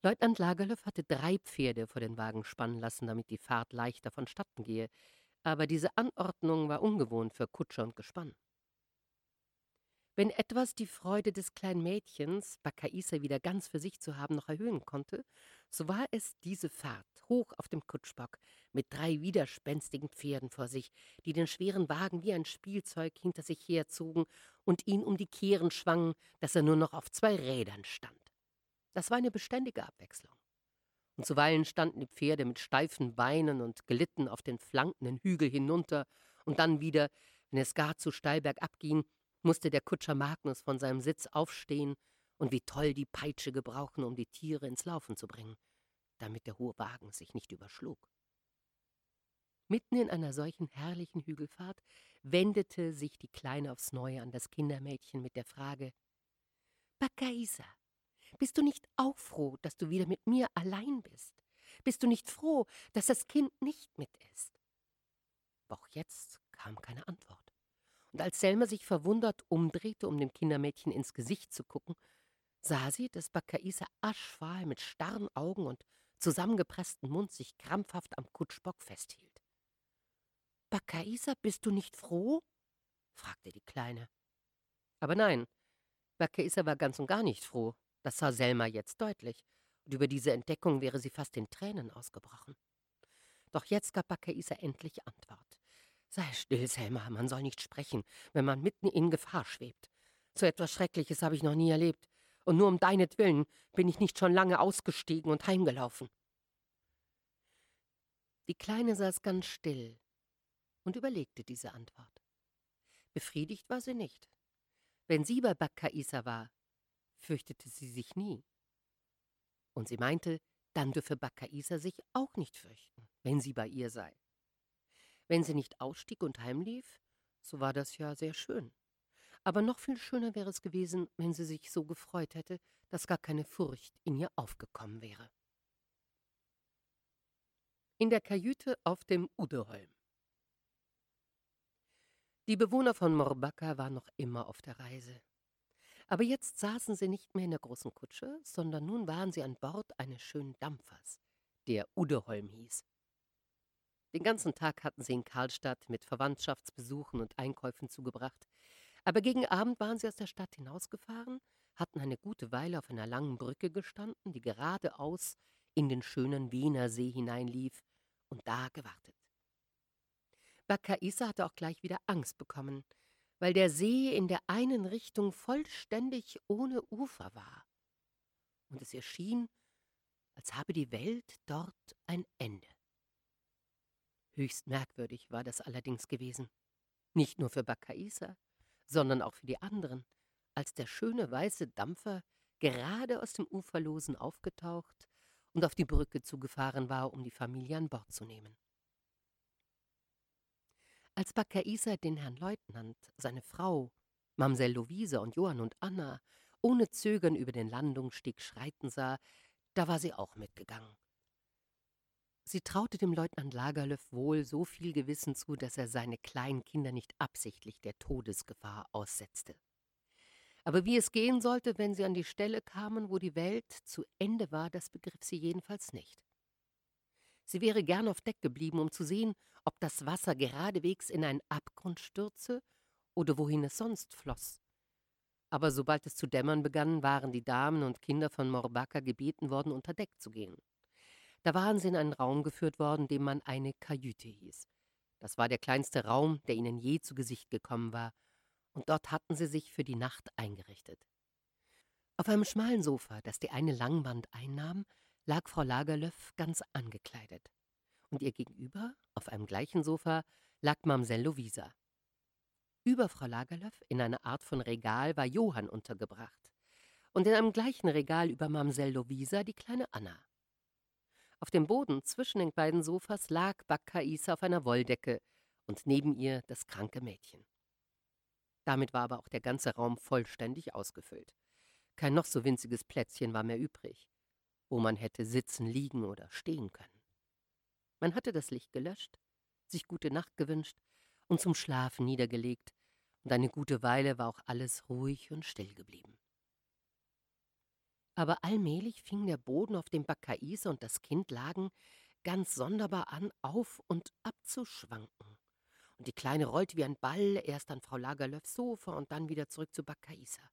Leutnant Lagerlöf hatte drei Pferde vor den Wagen spannen lassen, damit die Fahrt leichter vonstatten gehe, aber diese Anordnung war ungewohnt für Kutscher und Gespann. Wenn etwas die Freude des kleinen Mädchens, Bakaisa wieder ganz für sich zu haben, noch erhöhen konnte, so war es diese Fahrt hoch auf dem Kutschbock mit drei widerspenstigen Pferden vor sich, die den schweren Wagen wie ein Spielzeug hinter sich herzogen und ihn um die Kehren schwangen, dass er nur noch auf zwei Rädern stand. Das war eine beständige Abwechslung. Und zuweilen standen die Pferde mit steifen Beinen und gelitten auf den flankenden Hügel hinunter, und dann wieder, wenn es gar zu steil bergab ging, musste der Kutscher Magnus von seinem Sitz aufstehen und wie toll die Peitsche gebrauchen, um die Tiere ins Laufen zu bringen, damit der hohe Wagen sich nicht überschlug. Mitten in einer solchen herrlichen Hügelfahrt wendete sich die Kleine aufs Neue an das Kindermädchen mit der Frage Bakaisa, bist du nicht auch froh, dass du wieder mit mir allein bist? Bist du nicht froh, dass das Kind nicht mit ist? Auch jetzt kam keine Antwort. Und als Selma sich verwundert umdrehte, um dem Kindermädchen ins Gesicht zu gucken, sah sie, dass Bakaisa aschfahl mit starren Augen und zusammengepressten Mund sich krampfhaft am Kutschbock festhielt. Bakaisa, bist du nicht froh? fragte die Kleine. Aber nein, Bakaisa war ganz und gar nicht froh. Das sah Selma jetzt deutlich, und über diese Entdeckung wäre sie fast in Tränen ausgebrochen. Doch jetzt gab Bakaisa endlich Antwort. Sei still, Selma, man soll nicht sprechen, wenn man mitten in Gefahr schwebt. So etwas Schreckliches habe ich noch nie erlebt. Und nur um deinetwillen bin ich nicht schon lange ausgestiegen und heimgelaufen. Die Kleine saß ganz still und überlegte diese Antwort. Befriedigt war sie nicht. Wenn sie bei Bakkaisa war, fürchtete sie sich nie. Und sie meinte, dann dürfe Bakkaisa sich auch nicht fürchten, wenn sie bei ihr sei. Wenn sie nicht ausstieg und heimlief, so war das ja sehr schön. Aber noch viel schöner wäre es gewesen, wenn sie sich so gefreut hätte, dass gar keine Furcht in ihr aufgekommen wäre. In der Kajüte auf dem Udeholm. Die Bewohner von Morbacca waren noch immer auf der Reise. Aber jetzt saßen sie nicht mehr in der großen Kutsche, sondern nun waren sie an Bord eines schönen Dampfers, der Udeholm hieß. Den ganzen Tag hatten sie in Karlstadt mit Verwandtschaftsbesuchen und Einkäufen zugebracht. Aber gegen Abend waren sie aus der Stadt hinausgefahren, hatten eine gute Weile auf einer langen Brücke gestanden, die geradeaus in den schönen Wiener See hineinlief, und da gewartet. Bakkaisa hatte auch gleich wieder Angst bekommen, weil der See in der einen Richtung vollständig ohne Ufer war. Und es ihr schien, als habe die Welt dort ein Ende. Höchst merkwürdig war das allerdings gewesen. Nicht nur für Bakkaisa, sondern auch für die anderen, als der schöne weiße Dampfer gerade aus dem Uferlosen aufgetaucht und auf die Brücke zugefahren war, um die Familie an Bord zu nehmen. Als Bakkaisa den Herrn Leutnant, seine Frau, Mamsell Lovise und Johann und Anna ohne Zögern über den Landungssteg schreiten sah, da war sie auch mitgegangen Sie traute dem Leutnant Lagerlöf wohl so viel Gewissen zu, dass er seine kleinen Kinder nicht absichtlich der Todesgefahr aussetzte. Aber wie es gehen sollte, wenn sie an die Stelle kamen, wo die Welt zu Ende war, das begriff sie jedenfalls nicht. Sie wäre gern auf Deck geblieben, um zu sehen, ob das Wasser geradewegs in einen Abgrund stürze oder wohin es sonst floss. Aber sobald es zu dämmern begann, waren die Damen und Kinder von Morbacca gebeten worden, unter Deck zu gehen. Da waren sie in einen Raum geführt worden, den man eine Kajüte hieß. Das war der kleinste Raum, der ihnen je zu Gesicht gekommen war, und dort hatten sie sich für die Nacht eingerichtet. Auf einem schmalen Sofa, das die eine Langwand einnahm, lag Frau Lagerlöf ganz angekleidet. Und ihr gegenüber, auf einem gleichen Sofa, lag Mamsell Lovisa. Über Frau Lagerlöf, in einer Art von Regal, war Johann untergebracht. Und in einem gleichen Regal über Mamsell Lovisa die kleine Anna. Auf dem Boden zwischen den beiden Sofas lag Bakkaisa auf einer Wolldecke und neben ihr das kranke Mädchen. Damit war aber auch der ganze Raum vollständig ausgefüllt. Kein noch so winziges Plätzchen war mehr übrig, wo man hätte sitzen, liegen oder stehen können. Man hatte das Licht gelöscht, sich gute Nacht gewünscht und zum Schlafen niedergelegt, und eine gute Weile war auch alles ruhig und still geblieben. Aber allmählich fing der Boden, auf dem Bakkaise und das Kind lagen, ganz sonderbar an, auf und abzuschwanken. Und die Kleine rollte wie ein Ball, erst an Frau Lagerlöfs Sofa und dann wieder zurück zu Bakkaisa.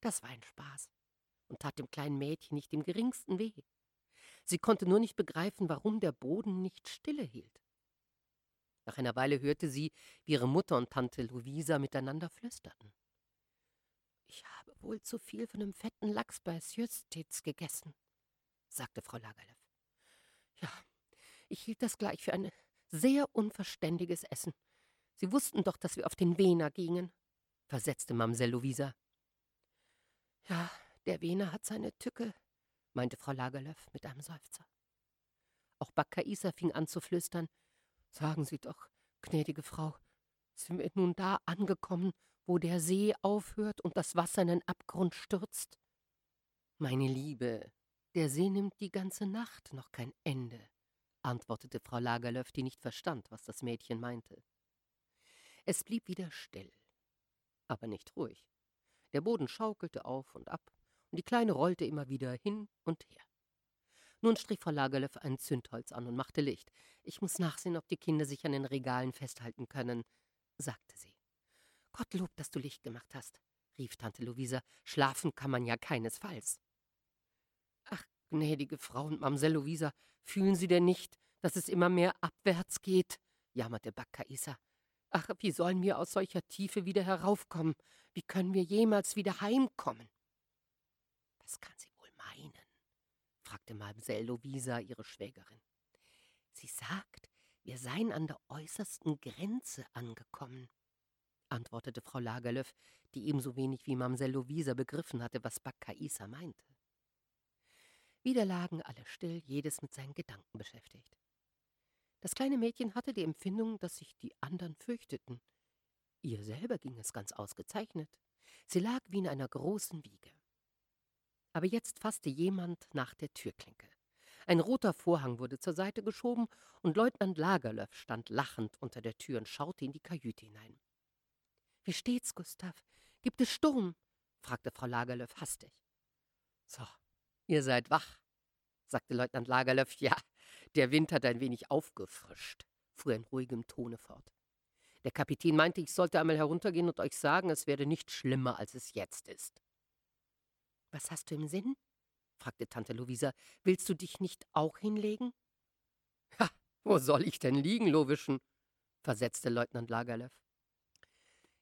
Das war ein Spaß und tat dem kleinen Mädchen nicht im geringsten weh. Sie konnte nur nicht begreifen, warum der Boden nicht stille hielt. Nach einer Weile hörte sie, wie ihre Mutter und Tante Luisa miteinander flüsterten. Ich habe wohl zu viel von dem fetten Lachs bei Sjöstitz gegessen, sagte Frau Lagerlöf. Ja, ich hielt das gleich für ein sehr unverständiges Essen. Sie wussten doch, dass wir auf den Wener gingen, versetzte Mamsell Luisa. Ja, der Wener hat seine Tücke, meinte Frau Lagerlöf mit einem Seufzer. Auch Bakkaisa fing an zu flüstern, Sagen Sie doch, gnädige Frau, sind wir nun da angekommen, wo der See aufhört und das Wasser in den Abgrund stürzt? Meine Liebe, der See nimmt die ganze Nacht noch kein Ende, antwortete Frau Lagerlöf, die nicht verstand, was das Mädchen meinte. Es blieb wieder still, aber nicht ruhig. Der Boden schaukelte auf und ab, und die Kleine rollte immer wieder hin und her. Nun strich Frau Lagerlöf ein Zündholz an und machte Licht. Ich muss nachsehen, ob die Kinder sich an den Regalen festhalten können, sagte sie. Gottlob, dass du Licht gemacht hast, rief Tante Luisa. Schlafen kann man ja keinesfalls. Ach, gnädige Frau und Mamsell Luisa, fühlen Sie denn nicht, dass es immer mehr abwärts geht? jammerte Bakkaisa. Ach, wie sollen wir aus solcher Tiefe wieder heraufkommen? Wie können wir jemals wieder heimkommen? Was kann sie wohl meinen? fragte Mamsell Lovisa ihre Schwägerin. Sie sagt, wir seien an der äußersten Grenze angekommen, antwortete Frau Lagerlöf, die ebenso wenig wie Mamsell Lovisa begriffen hatte, was Bakkaisa meinte. Wieder lagen alle still, jedes mit seinen Gedanken beschäftigt. Das kleine Mädchen hatte die Empfindung, dass sich die anderen fürchteten. Ihr selber ging es ganz ausgezeichnet. Sie lag wie in einer großen Wiege. Aber jetzt fasste jemand nach der Türklinke. Ein roter Vorhang wurde zur Seite geschoben und Leutnant Lagerlöf stand lachend unter der Tür und schaute in die Kajüte hinein. Wie steht's, Gustav? Gibt es Sturm? fragte Frau Lagerlöf hastig. So, ihr seid wach, sagte Leutnant Lagerlöf. Ja, der Wind hat ein wenig aufgefrischt, fuhr er in ruhigem Tone fort. Der Kapitän meinte, ich sollte einmal heruntergehen und euch sagen, es werde nicht schlimmer, als es jetzt ist. Was hast du im Sinn? fragte Tante Luisa. Willst du dich nicht auch hinlegen? Ha, wo soll ich denn liegen, Lowischen? versetzte Leutnant Lagerlöf.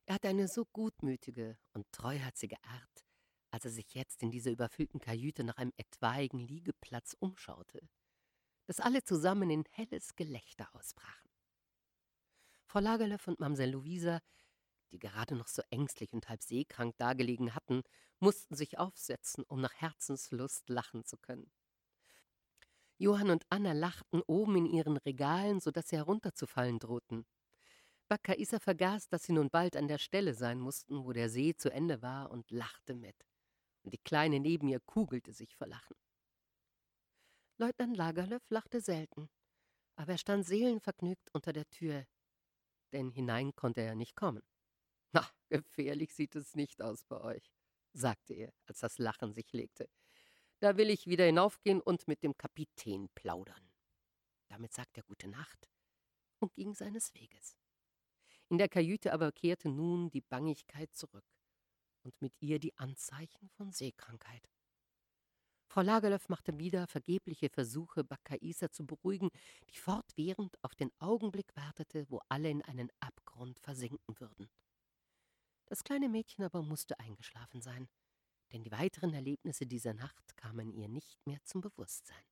Er hatte eine so gutmütige und treuherzige Art, als er sich jetzt in dieser überfüllten Kajüte nach einem etwaigen Liegeplatz umschaute, dass alle zusammen in helles Gelächter ausbrachen. Frau Lagerlöf und Mamsell Luisa die gerade noch so ängstlich und halb seekrank dagelegen hatten, mussten sich aufsetzen, um nach Herzenslust lachen zu können. Johann und Anna lachten oben in ihren Regalen, so dass sie herunterzufallen drohten. Bakkaisa vergaß, dass sie nun bald an der Stelle sein mussten, wo der See zu Ende war, und lachte mit. Und die Kleine neben ihr kugelte sich vor Lachen. Leutnant Lagerlöf lachte selten, aber er stand seelenvergnügt unter der Tür, denn hinein konnte er nicht kommen. Na, gefährlich sieht es nicht aus bei euch, sagte er, als das Lachen sich legte. Da will ich wieder hinaufgehen und mit dem Kapitän plaudern. Damit sagte er Gute Nacht und ging seines Weges. In der Kajüte aber kehrte nun die Bangigkeit zurück und mit ihr die Anzeichen von Seekrankheit. Frau Lagerlöf machte wieder vergebliche Versuche, Bakkaisa zu beruhigen, die fortwährend auf den Augenblick wartete, wo alle in einen Abgrund versinken würden. Das kleine Mädchen aber musste eingeschlafen sein, denn die weiteren Erlebnisse dieser Nacht kamen ihr nicht mehr zum Bewusstsein.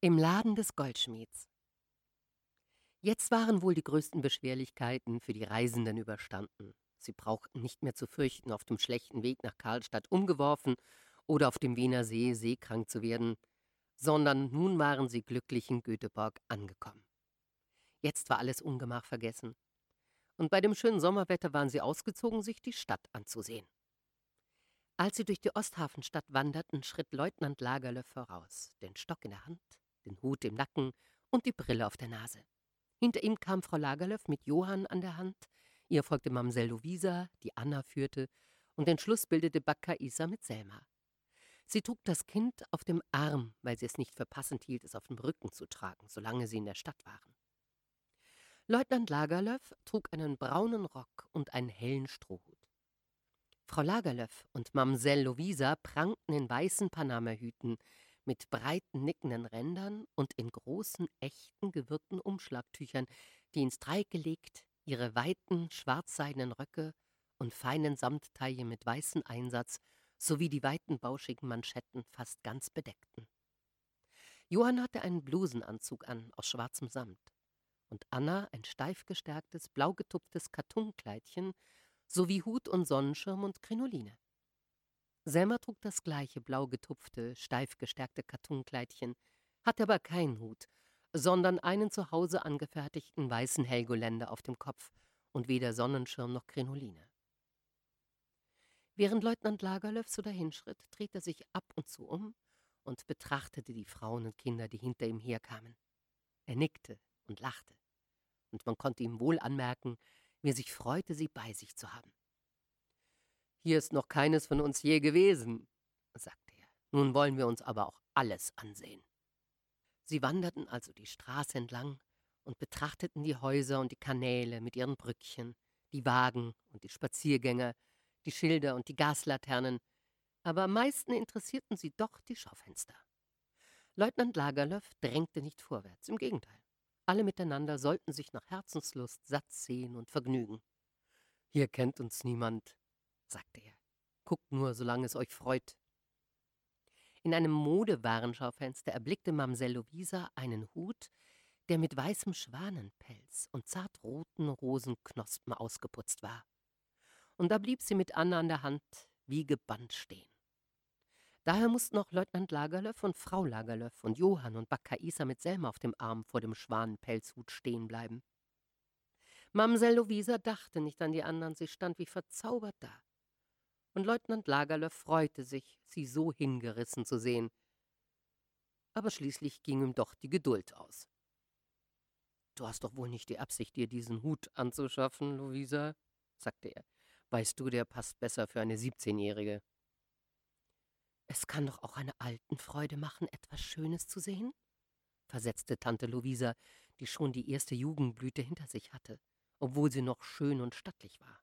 Im Laden des Goldschmieds. Jetzt waren wohl die größten Beschwerlichkeiten für die Reisenden überstanden. Sie brauchten nicht mehr zu fürchten, auf dem schlechten Weg nach Karlstadt umgeworfen oder auf dem Wiener See seekrank zu werden, sondern nun waren sie glücklich in Göteborg angekommen. Jetzt war alles Ungemach vergessen und bei dem schönen Sommerwetter waren sie ausgezogen, sich die Stadt anzusehen. Als sie durch die Osthafenstadt wanderten, schritt Leutnant Lagerle voraus, den Stock in der Hand, den Hut im Nacken und die Brille auf der Nase. Hinter ihm kam Frau Lagerlöf mit Johann an der Hand, ihr folgte Mamsell Luisa, die Anna führte, Und den Schluss bildete Bakkaisa mit Selma. Sie trug das Kind auf dem Arm, weil sie es nicht für passend hielt, es auf dem Rücken zu tragen, solange sie in der Stadt waren. Leutnant Lagerlöf trug einen braunen Rock und einen hellen Strohhut. Frau Lagerlöf und Mamsell Lovisa prangten in weißen Panamahüten mit breiten, nickenden Rändern und in großen, echten, gewirkten Umschlagtüchern, die ins Dreieck gelegt ihre weiten, schwarzseidenen Röcke und feinen Samttaille mit weißem Einsatz sowie die weiten, bauschigen Manschetten fast ganz bedeckten. Johann hatte einen Blusenanzug an aus schwarzem Samt und Anna ein steif gestärktes, blau getupftes Kattunkleidchen sowie Hut und Sonnenschirm und Krinoline. Selma trug das gleiche blau getupfte, steif gestärkte Kattunkleidchen, hatte aber keinen Hut, sondern einen zu Hause angefertigten weißen Helgoländer auf dem Kopf und weder Sonnenschirm noch Krinoline. Während Leutnant Lagerlöf so dahinschritt, drehte er sich ab und zu um und betrachtete die Frauen und Kinder, die hinter ihm herkamen. Er nickte und lachte, und man konnte ihm wohl anmerken, wie er sich freute, sie bei sich zu haben. Hier ist noch keines von uns je gewesen, sagte er. Nun wollen wir uns aber auch alles ansehen. Sie wanderten also die Straße entlang und betrachteten die Häuser und die Kanäle mit ihren Brückchen, die Wagen und die Spaziergänger, die Schilder und die Gaslaternen, aber am meisten interessierten sie doch die Schaufenster. Leutnant Lagerlöf drängte nicht vorwärts, im Gegenteil. Alle miteinander sollten sich nach Herzenslust satt sehen und vergnügen. Hier kennt uns niemand, sagte er. Guckt nur, solange es euch freut. In einem Modewarenschaufenster erblickte Mamsell Lovisa einen Hut, der mit weißem Schwanenpelz und zartroten Rosenknospen ausgeputzt war. Und da blieb sie mit Anna an der Hand wie gebannt stehen. Daher mussten auch Leutnant Lagerlöf und Frau Lagerlöf und Johann und Bakkaisa mit Selma auf dem Arm vor dem Schwanenpelzhut stehen bleiben. Mamsell Lovisa dachte nicht an die anderen, sie stand wie verzaubert da. Und Leutnant Lagerlöf freute sich, sie so hingerissen zu sehen. Aber schließlich ging ihm doch die Geduld aus. Du hast doch wohl nicht die Absicht, dir diesen Hut anzuschaffen, Luisa, sagte er. Weißt du, der passt besser für eine Siebzehnjährige. Es kann doch auch einer alten Freude machen, etwas Schönes zu sehen, versetzte Tante Luisa, die schon die erste Jugendblüte hinter sich hatte, obwohl sie noch schön und stattlich war.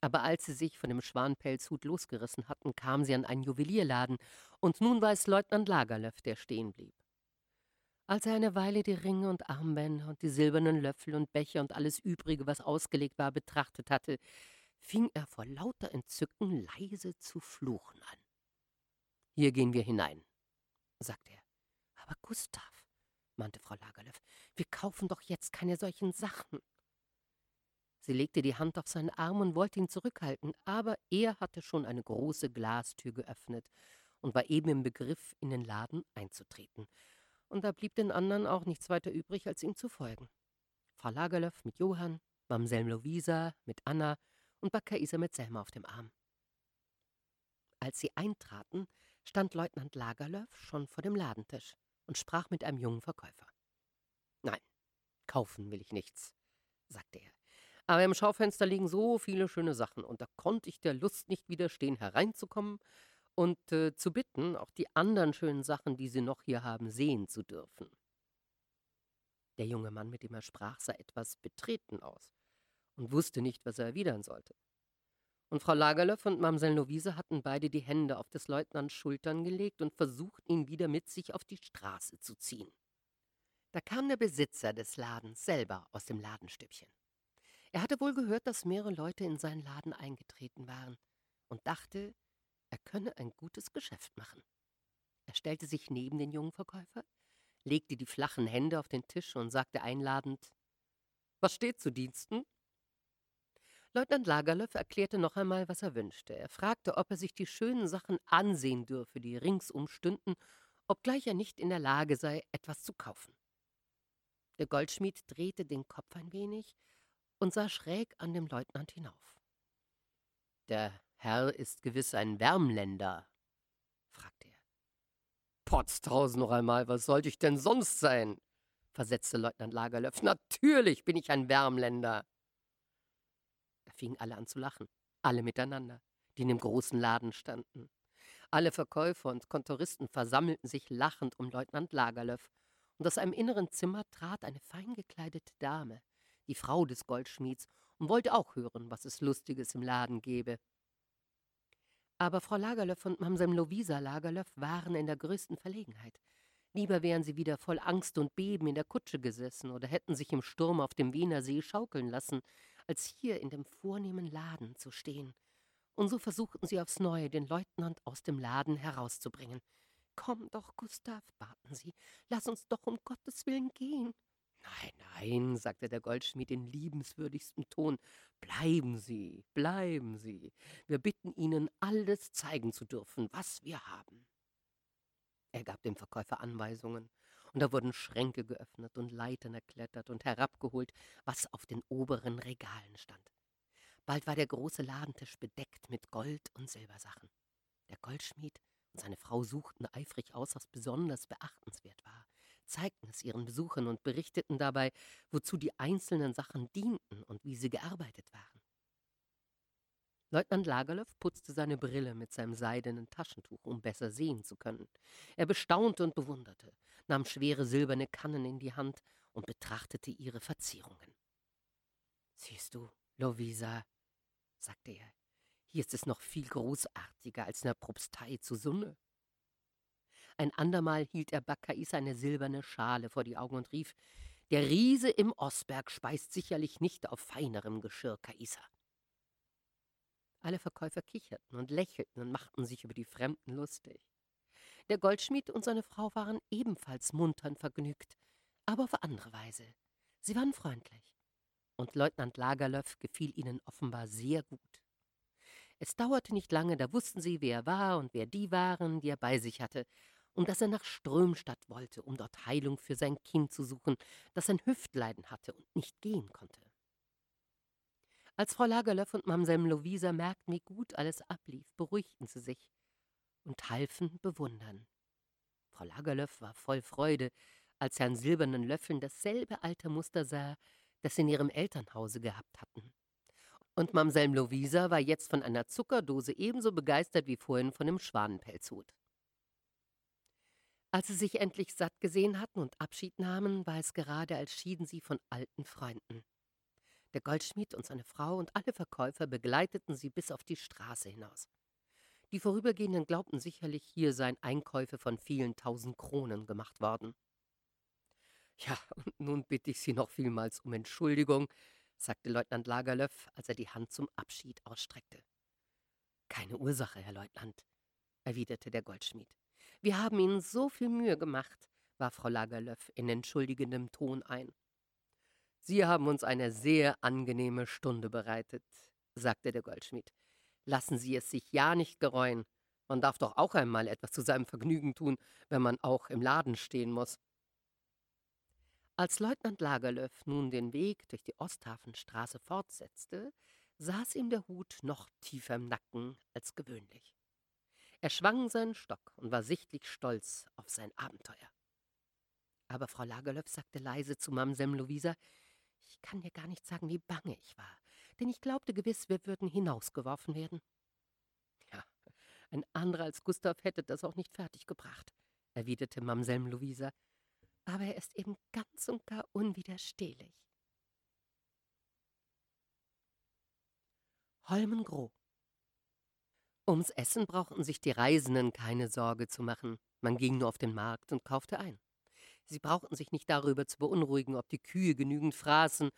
Aber als sie sich von dem Schwanpelzhut losgerissen hatten, kam sie an einen Juwelierladen, und nun war es Leutnant Lagerlöf, der stehen blieb. Als er eine Weile die Ringe und Armbänder und die silbernen Löffel und Becher und alles Übrige, was ausgelegt war, betrachtet hatte, fing er vor lauter Entzücken leise zu fluchen an. Hier gehen wir hinein, sagte er. Aber Gustav, mahnte Frau Lagerlöf, wir kaufen doch jetzt keine solchen Sachen. Sie legte die Hand auf seinen Arm und wollte ihn zurückhalten, aber er hatte schon eine große Glastür geöffnet und war eben im Begriff, in den Laden einzutreten. Und da blieb den anderen auch nichts weiter übrig, als ihm zu folgen. Frau Lagerlöf mit Johann, Mamsell Lovisa mit Anna und Bakkaisa mit Selma auf dem Arm. Als sie eintraten, stand Leutnant Lagerlöf schon vor dem Ladentisch und sprach mit einem jungen Verkäufer. Nein, kaufen will ich nichts, sagte er. Aber im Schaufenster liegen so viele schöne Sachen, und da konnte ich der Lust nicht widerstehen, hereinzukommen und äh, zu bitten, auch die anderen schönen Sachen, die Sie noch hier haben, sehen zu dürfen. Der junge Mann, mit dem er sprach, sah etwas betreten aus und wusste nicht, was er erwidern sollte. Und Frau Lagerlöf und Mamsell Novise hatten beide die Hände auf des Leutnants Schultern gelegt und versucht, ihn wieder mit sich auf die Straße zu ziehen. Da kam der Besitzer des Ladens selber aus dem Ladenstübchen. Er hatte wohl gehört, dass mehrere Leute in seinen Laden eingetreten waren und dachte, er könne ein gutes Geschäft machen. Er stellte sich neben den jungen Verkäufer, legte die flachen Hände auf den Tisch und sagte einladend Was steht zu Diensten? Leutnant Lagerlöf erklärte noch einmal, was er wünschte. Er fragte, ob er sich die schönen Sachen ansehen dürfe, die ringsum stünden, obgleich er nicht in der Lage sei, etwas zu kaufen. Der Goldschmied drehte den Kopf ein wenig und sah schräg an dem Leutnant hinauf. Der Herr ist gewiss ein Wärmländer, fragte er. Potztausend noch einmal, was sollte ich denn sonst sein? versetzte Leutnant Lagerlöf. Natürlich bin ich ein Wärmländer. Fingen alle an zu lachen. alle miteinander, die in dem großen Laden standen. Alle Verkäufer und Kontoristen versammelten sich lachend um Leutnant Lagerlöf, und aus einem inneren Zimmer trat eine fein gekleidete Dame, die Frau des Goldschmieds, und wollte auch hören, was es Lustiges im Laden gebe. Aber Frau Lagerlöf und Mamsell Lovisa Lagerlöf waren in der größten Verlegenheit. Lieber wären sie wieder voll Angst und Beben in der Kutsche gesessen oder hätten sich im Sturm auf dem Wiener See schaukeln lassen, als hier in dem vornehmen Laden zu stehen. Und so versuchten sie aufs Neue, den Leutnant aus dem Laden herauszubringen. Komm doch, Gustav, baten sie, lass uns doch um Gottes Willen gehen. Nein, nein, sagte der Goldschmied in liebenswürdigstem Ton, bleiben Sie, bleiben Sie. Wir bitten Ihnen, alles zeigen zu dürfen, was wir haben. Er gab dem Verkäufer Anweisungen, und da wurden Schränke geöffnet und Leitern erklettert und herabgeholt, was auf den oberen Regalen stand. Bald war der große Ladentisch bedeckt mit Gold und Silbersachen. Der Goldschmied und seine Frau suchten eifrig aus, was besonders beachtenswert war zeigten es ihren Besuchern und berichteten dabei, wozu die einzelnen Sachen dienten und wie sie gearbeitet waren. Leutnant Lagerlöf putzte seine Brille mit seinem seidenen Taschentuch, um besser sehen zu können. Er bestaunte und bewunderte, nahm schwere silberne Kannen in die Hand und betrachtete ihre Verzierungen. Siehst du, Lovisa, sagte er, hier ist es noch viel großartiger als in der Propstei zu Sunne. Ein andermal hielt er Bakkais eine silberne Schale vor die Augen und rief, der Riese im Osberg speist sicherlich nicht auf feinerem Geschirr, Kaisa. Alle Verkäufer kicherten und lächelten und machten sich über die Fremden lustig. Der Goldschmied und seine Frau waren ebenfalls muntern vergnügt, aber auf andere Weise. Sie waren freundlich. Und Leutnant Lagerlöf gefiel ihnen offenbar sehr gut. Es dauerte nicht lange, da wussten sie, wer er war und wer die waren, die er bei sich hatte, und dass er nach Strömstadt wollte, um dort Heilung für sein Kind zu suchen, das ein Hüftleiden hatte und nicht gehen konnte. Als Frau Lagerlöf und Mamsell Lovisa merkten, wie gut alles ablief, beruhigten sie sich und halfen bewundern. Frau Lagerlöf war voll Freude, als sie an silbernen Löffeln dasselbe alte Muster sah, das sie in ihrem Elternhause gehabt hatten. Und Mamsell Lovisa war jetzt von einer Zuckerdose ebenso begeistert wie vorhin von dem Schwanenpelzhut. Als sie sich endlich satt gesehen hatten und Abschied nahmen, war es gerade, als schieden sie von alten Freunden. Der Goldschmied und seine Frau und alle Verkäufer begleiteten sie bis auf die Straße hinaus. Die Vorübergehenden glaubten sicherlich, hier seien Einkäufe von vielen tausend Kronen gemacht worden. Ja, und nun bitte ich Sie noch vielmals um Entschuldigung, sagte Leutnant Lagerlöf, als er die Hand zum Abschied ausstreckte. Keine Ursache, Herr Leutnant, erwiderte der Goldschmied. Wir haben Ihnen so viel Mühe gemacht, warf Frau Lagerlöf in entschuldigendem Ton ein. Sie haben uns eine sehr angenehme Stunde bereitet, sagte der Goldschmied. Lassen Sie es sich ja nicht gereuen. Man darf doch auch einmal etwas zu seinem Vergnügen tun, wenn man auch im Laden stehen muss. Als Leutnant Lagerlöf nun den Weg durch die Osthafenstraße fortsetzte, saß ihm der Hut noch tiefer im Nacken als gewöhnlich. Er schwang seinen Stock und war sichtlich stolz auf sein Abenteuer. Aber Frau Lagerlöf sagte leise zu Mamsem Louisa, ich kann dir gar nicht sagen, wie bange ich war, denn ich glaubte gewiss, wir würden hinausgeworfen werden. Ja, ein anderer als Gustav hätte das auch nicht fertiggebracht, erwiderte Mamsell Louisa, aber er ist eben ganz und gar unwiderstehlich. Holmengroh Ums Essen brauchten sich die Reisenden keine Sorge zu machen. Man ging nur auf den Markt und kaufte ein. Sie brauchten sich nicht darüber zu beunruhigen, ob die Kühe genügend fraßen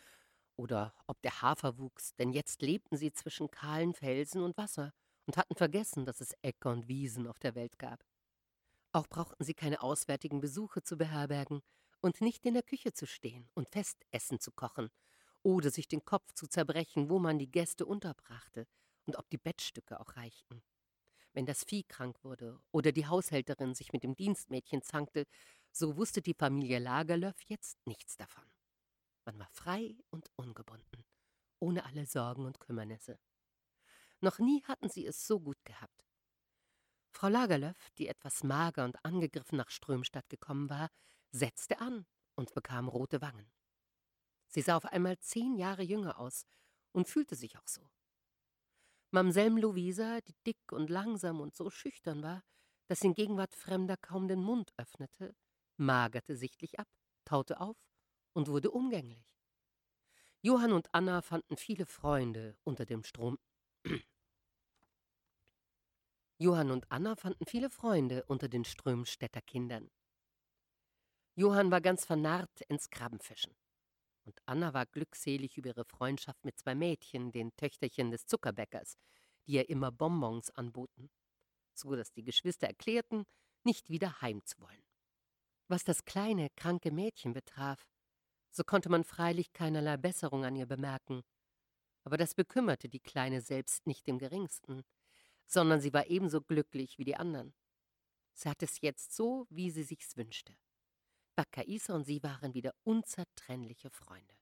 oder ob der Hafer wuchs, denn jetzt lebten sie zwischen kahlen Felsen und Wasser und hatten vergessen, dass es Äcker und Wiesen auf der Welt gab. Auch brauchten sie keine auswärtigen Besuche zu beherbergen und nicht in der Küche zu stehen und Festessen zu kochen oder sich den Kopf zu zerbrechen, wo man die Gäste unterbrachte und ob die Bettstücke auch reichten. Wenn das Vieh krank wurde oder die Haushälterin sich mit dem Dienstmädchen zankte, so wusste die Familie Lagerlöf jetzt nichts davon. Man war frei und ungebunden, ohne alle Sorgen und Kümmernisse. Noch nie hatten sie es so gut gehabt. Frau Lagerlöf, die etwas mager und angegriffen nach Strömstadt gekommen war, setzte an und bekam rote Wangen. Sie sah auf einmal zehn Jahre jünger aus und fühlte sich auch so. Mamsell Louisa, die dick und langsam und so schüchtern war, dass in Gegenwart Fremder kaum den Mund öffnete, magerte sichtlich ab, taute auf und wurde umgänglich. Johann und Anna fanden viele Freunde unter dem Strom. Johann und Anna fanden viele Freunde unter den Strömstädter Kindern. Johann war ganz vernarrt ins Krabbenfischen. Und Anna war glückselig über ihre Freundschaft mit zwei Mädchen, den Töchterchen des Zuckerbäckers, die ihr immer Bonbons anboten, so dass die Geschwister erklärten, nicht wieder heim zu wollen. Was das kleine, kranke Mädchen betraf, so konnte man freilich keinerlei Besserung an ihr bemerken. Aber das bekümmerte die Kleine selbst nicht im geringsten, sondern sie war ebenso glücklich wie die anderen. Sie hatte es jetzt so, wie sie sich's wünschte. Bakaisa und sie waren wieder unzertrennliche Freunde.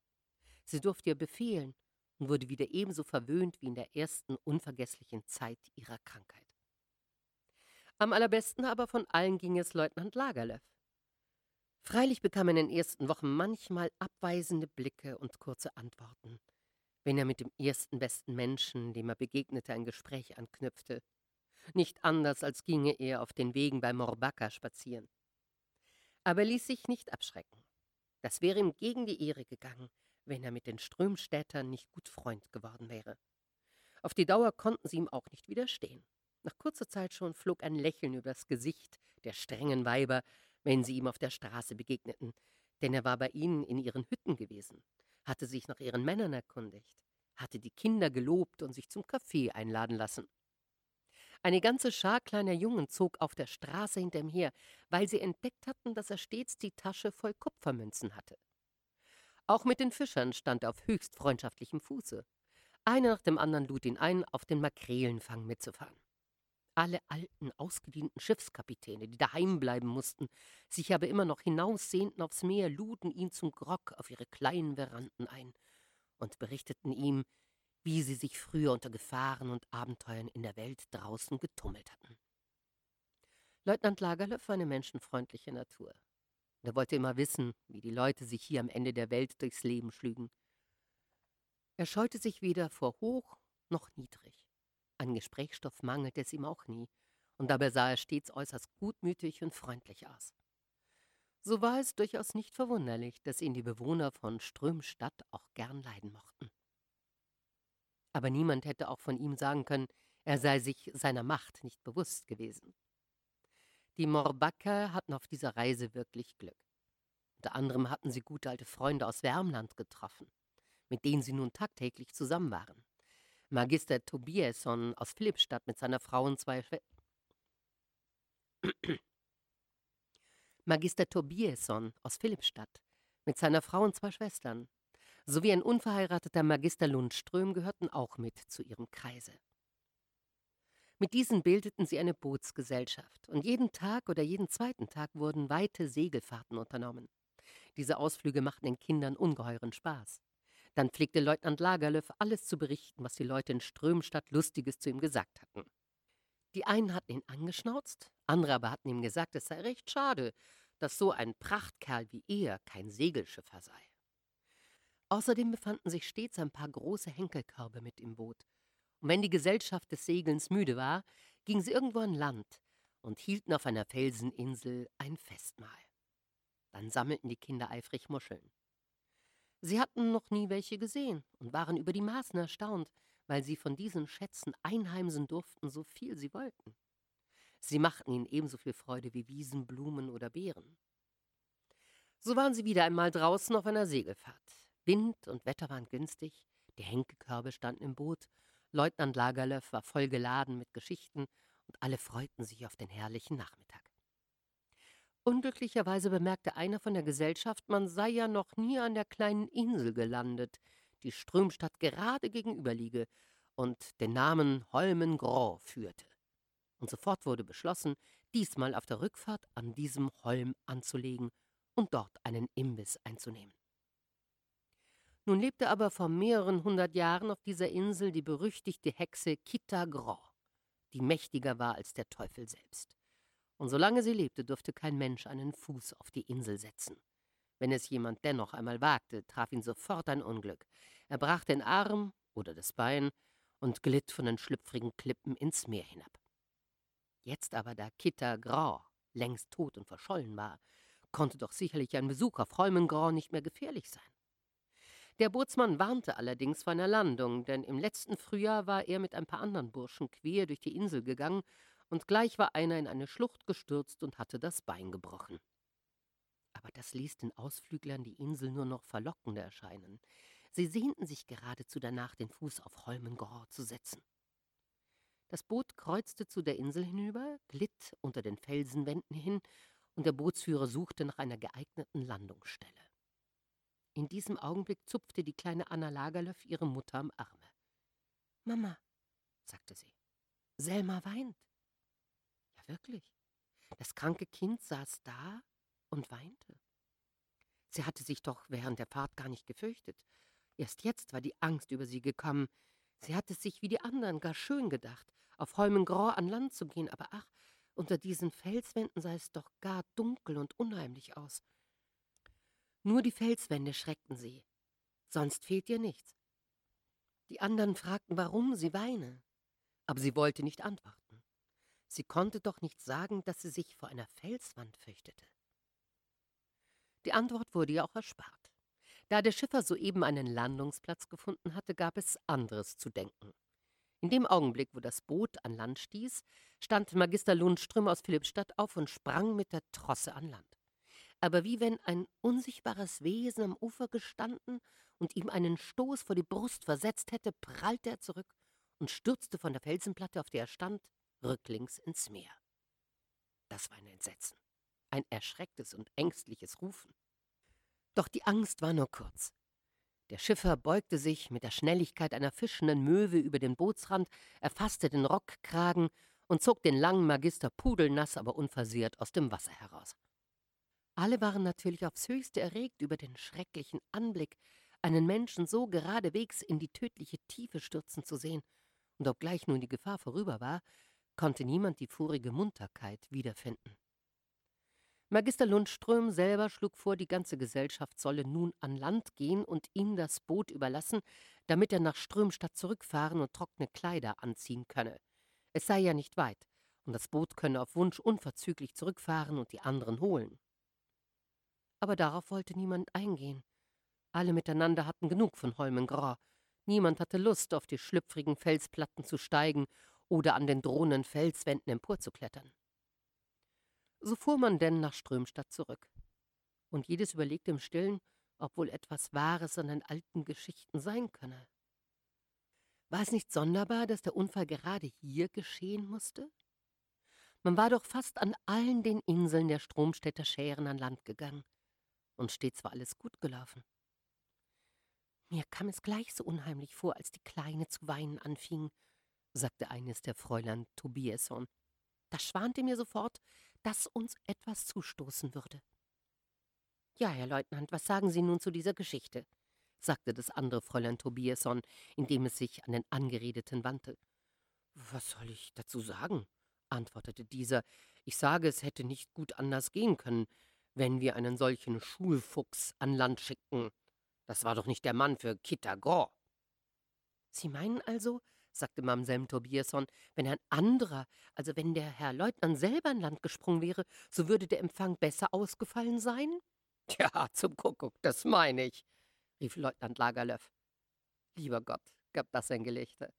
Sie durfte ihr befehlen und wurde wieder ebenso verwöhnt wie in der ersten unvergesslichen Zeit ihrer Krankheit. Am allerbesten aber von allen ging es Leutnant Lagerlöf. Freilich bekam er in den ersten Wochen manchmal abweisende Blicke und kurze Antworten, wenn er mit dem ersten besten Menschen, dem er begegnete, ein Gespräch anknüpfte. Nicht anders, als ginge er auf den Wegen bei Morbaka spazieren aber ließ sich nicht abschrecken. Das wäre ihm gegen die Ehre gegangen, wenn er mit den Strömstädtern nicht gut Freund geworden wäre. Auf die Dauer konnten sie ihm auch nicht widerstehen. Nach kurzer Zeit schon flog ein Lächeln übers Gesicht der strengen Weiber, wenn sie ihm auf der Straße begegneten, denn er war bei ihnen in ihren Hütten gewesen, hatte sich nach ihren Männern erkundigt, hatte die Kinder gelobt und sich zum Kaffee einladen lassen. Eine ganze Schar kleiner Jungen zog auf der Straße hinter ihm her, weil sie entdeckt hatten, dass er stets die Tasche voll Kupfermünzen hatte. Auch mit den Fischern stand er auf höchst freundschaftlichem Fuße. Einer nach dem anderen lud ihn ein, auf den Makrelenfang mitzufahren. Alle alten, ausgedienten Schiffskapitäne, die daheim bleiben mussten, sich aber immer noch hinaussehnten aufs Meer, luden ihn zum Grog auf ihre kleinen Veranden ein und berichteten ihm, wie sie sich früher unter Gefahren und Abenteuern in der Welt draußen getummelt hatten. Leutnant Lagerlöf war eine menschenfreundliche Natur. er wollte immer wissen, wie die Leute sich hier am Ende der Welt durchs Leben schlügen. Er scheute sich weder vor hoch noch niedrig. An Gesprächsstoff mangelte es ihm auch nie, und dabei sah er stets äußerst gutmütig und freundlich aus. So war es durchaus nicht verwunderlich, dass ihn die Bewohner von Strömstadt auch gern leiden mochten aber niemand hätte auch von ihm sagen können, er sei sich seiner Macht nicht bewusst gewesen. Die Morbacker hatten auf dieser Reise wirklich Glück. Unter anderem hatten sie gute alte Freunde aus Wärmland getroffen, mit denen sie nun tagtäglich zusammen waren. Magister Tobiasson aus Philippstadt mit seiner Frau und zwei Schwe Magister Tobiasson aus Philippstadt mit seiner Frau und zwei Schwestern, sowie ein unverheirateter Magister Lundström gehörten auch mit zu ihrem Kreise. Mit diesen bildeten sie eine Bootsgesellschaft, und jeden Tag oder jeden zweiten Tag wurden weite Segelfahrten unternommen. Diese Ausflüge machten den Kindern ungeheuren Spaß. Dann pflegte Leutnant Lagerlöf alles zu berichten, was die Leute in Strömstadt Lustiges zu ihm gesagt hatten. Die einen hatten ihn angeschnauzt, andere aber hatten ihm gesagt, es sei recht schade, dass so ein Prachtkerl wie er kein Segelschiffer sei. Außerdem befanden sich stets ein paar große Henkelkörbe mit im Boot. Und wenn die Gesellschaft des Segelns müde war, gingen sie irgendwo an Land und hielten auf einer Felseninsel ein Festmahl. Dann sammelten die Kinder eifrig Muscheln. Sie hatten noch nie welche gesehen und waren über die Maßen erstaunt, weil sie von diesen Schätzen einheimsen durften, so viel sie wollten. Sie machten ihnen ebenso viel Freude wie Wiesen, Blumen oder Beeren. So waren sie wieder einmal draußen auf einer Segelfahrt. Wind und Wetter waren günstig, die Henkekörbe standen im Boot, Leutnant Lagerlöf war voll geladen mit Geschichten und alle freuten sich auf den herrlichen Nachmittag. Unglücklicherweise bemerkte einer von der Gesellschaft, man sei ja noch nie an der kleinen Insel gelandet, die Strömstadt gerade gegenüber liege und den Namen Holmen führte. Und sofort wurde beschlossen, diesmal auf der Rückfahrt an diesem Holm anzulegen und dort einen Imbiss einzunehmen. Nun lebte aber vor mehreren hundert Jahren auf dieser Insel die berüchtigte Hexe Kita Gros, die mächtiger war als der Teufel selbst. Und solange sie lebte, durfte kein Mensch einen Fuß auf die Insel setzen. Wenn es jemand dennoch einmal wagte, traf ihn sofort ein Unglück. Er brach den Arm oder das Bein und glitt von den schlüpfrigen Klippen ins Meer hinab. Jetzt aber, da Kitta Grau längst tot und verschollen war, konnte doch sicherlich ein Besuch auf Holmengrau nicht mehr gefährlich sein. Der Bootsmann warnte allerdings vor einer Landung, denn im letzten Frühjahr war er mit ein paar anderen Burschen quer durch die Insel gegangen und gleich war einer in eine Schlucht gestürzt und hatte das Bein gebrochen. Aber das ließ den Ausflüglern die Insel nur noch verlockender erscheinen. Sie sehnten sich geradezu danach, den Fuß auf Holmengor zu setzen. Das Boot kreuzte zu der Insel hinüber, glitt unter den Felsenwänden hin, und der Bootsführer suchte nach einer geeigneten Landungsstelle. In diesem Augenblick zupfte die kleine Anna Lagerlöf ihre Mutter am Arme. Mama, sagte sie, Selma weint. Wirklich. Das kranke Kind saß da und weinte. Sie hatte sich doch während der Fahrt gar nicht gefürchtet. Erst jetzt war die Angst über sie gekommen. Sie hatte sich wie die anderen gar schön gedacht, auf Holmengrau an Land zu gehen, aber ach, unter diesen Felswänden sah es doch gar dunkel und unheimlich aus. Nur die Felswände schreckten sie, sonst fehlt ihr nichts. Die anderen fragten, warum sie weine, aber sie wollte nicht antworten. Sie konnte doch nicht sagen, dass sie sich vor einer Felswand fürchtete. Die Antwort wurde ihr auch erspart. Da der Schiffer soeben einen Landungsplatz gefunden hatte, gab es anderes zu denken. In dem Augenblick, wo das Boot an Land stieß, stand Magister Lundström aus Philippstadt auf und sprang mit der Trosse an Land aber wie wenn ein unsichtbares Wesen am Ufer gestanden und ihm einen Stoß vor die Brust versetzt hätte, prallte er zurück und stürzte von der Felsenplatte, auf der er stand, rücklings ins Meer. Das war ein Entsetzen, ein erschrecktes und ängstliches Rufen. Doch die Angst war nur kurz. Der Schiffer beugte sich mit der Schnelligkeit einer fischenden Möwe über den Bootsrand, erfasste den Rockkragen und zog den langen Magister pudelnass, aber unversehrt aus dem Wasser heraus. Alle waren natürlich aufs höchste erregt über den schrecklichen Anblick, einen Menschen so geradewegs in die tödliche Tiefe stürzen zu sehen, und obgleich nun die Gefahr vorüber war, konnte niemand die vorige Munterkeit wiederfinden. Magister Lundström selber schlug vor, die ganze Gesellschaft solle nun an Land gehen und ihm das Boot überlassen, damit er nach Strömstadt zurückfahren und trockene Kleider anziehen könne. Es sei ja nicht weit, und das Boot könne auf Wunsch unverzüglich zurückfahren und die anderen holen aber darauf wollte niemand eingehen. Alle miteinander hatten genug von Holmengrau. Niemand hatte Lust, auf die schlüpfrigen Felsplatten zu steigen oder an den drohenden Felswänden emporzuklettern. So fuhr man denn nach Strömstadt zurück. Und jedes überlegte im Stillen, ob wohl etwas Wahres an den alten Geschichten sein könne. War es nicht sonderbar, dass der Unfall gerade hier geschehen musste? Man war doch fast an allen den Inseln der Stromstädter Schären an Land gegangen und stets war alles gut gelaufen. Mir kam es gleich so unheimlich vor, als die Kleine zu weinen anfing, sagte eines der Fräulein Tobiason. Da schwante mir sofort, dass uns etwas zustoßen würde. Ja, Herr Leutnant, was sagen Sie nun zu dieser Geschichte? sagte das andere Fräulein Tobiason, indem es sich an den Angeredeten wandte. Was soll ich dazu sagen? antwortete dieser. Ich sage, es hätte nicht gut anders gehen können wenn wir einen solchen Schulfuchs an Land schickten. Das war doch nicht der Mann für Kitagor. Sie meinen also, sagte Mamsell Tobiason, wenn ein anderer, also wenn der Herr Leutnant selber an Land gesprungen wäre, so würde der Empfang besser ausgefallen sein? Ja, zum Kuckuck, das meine ich, rief Leutnant Lagerlöf. Lieber Gott, gab das ein Gelächter.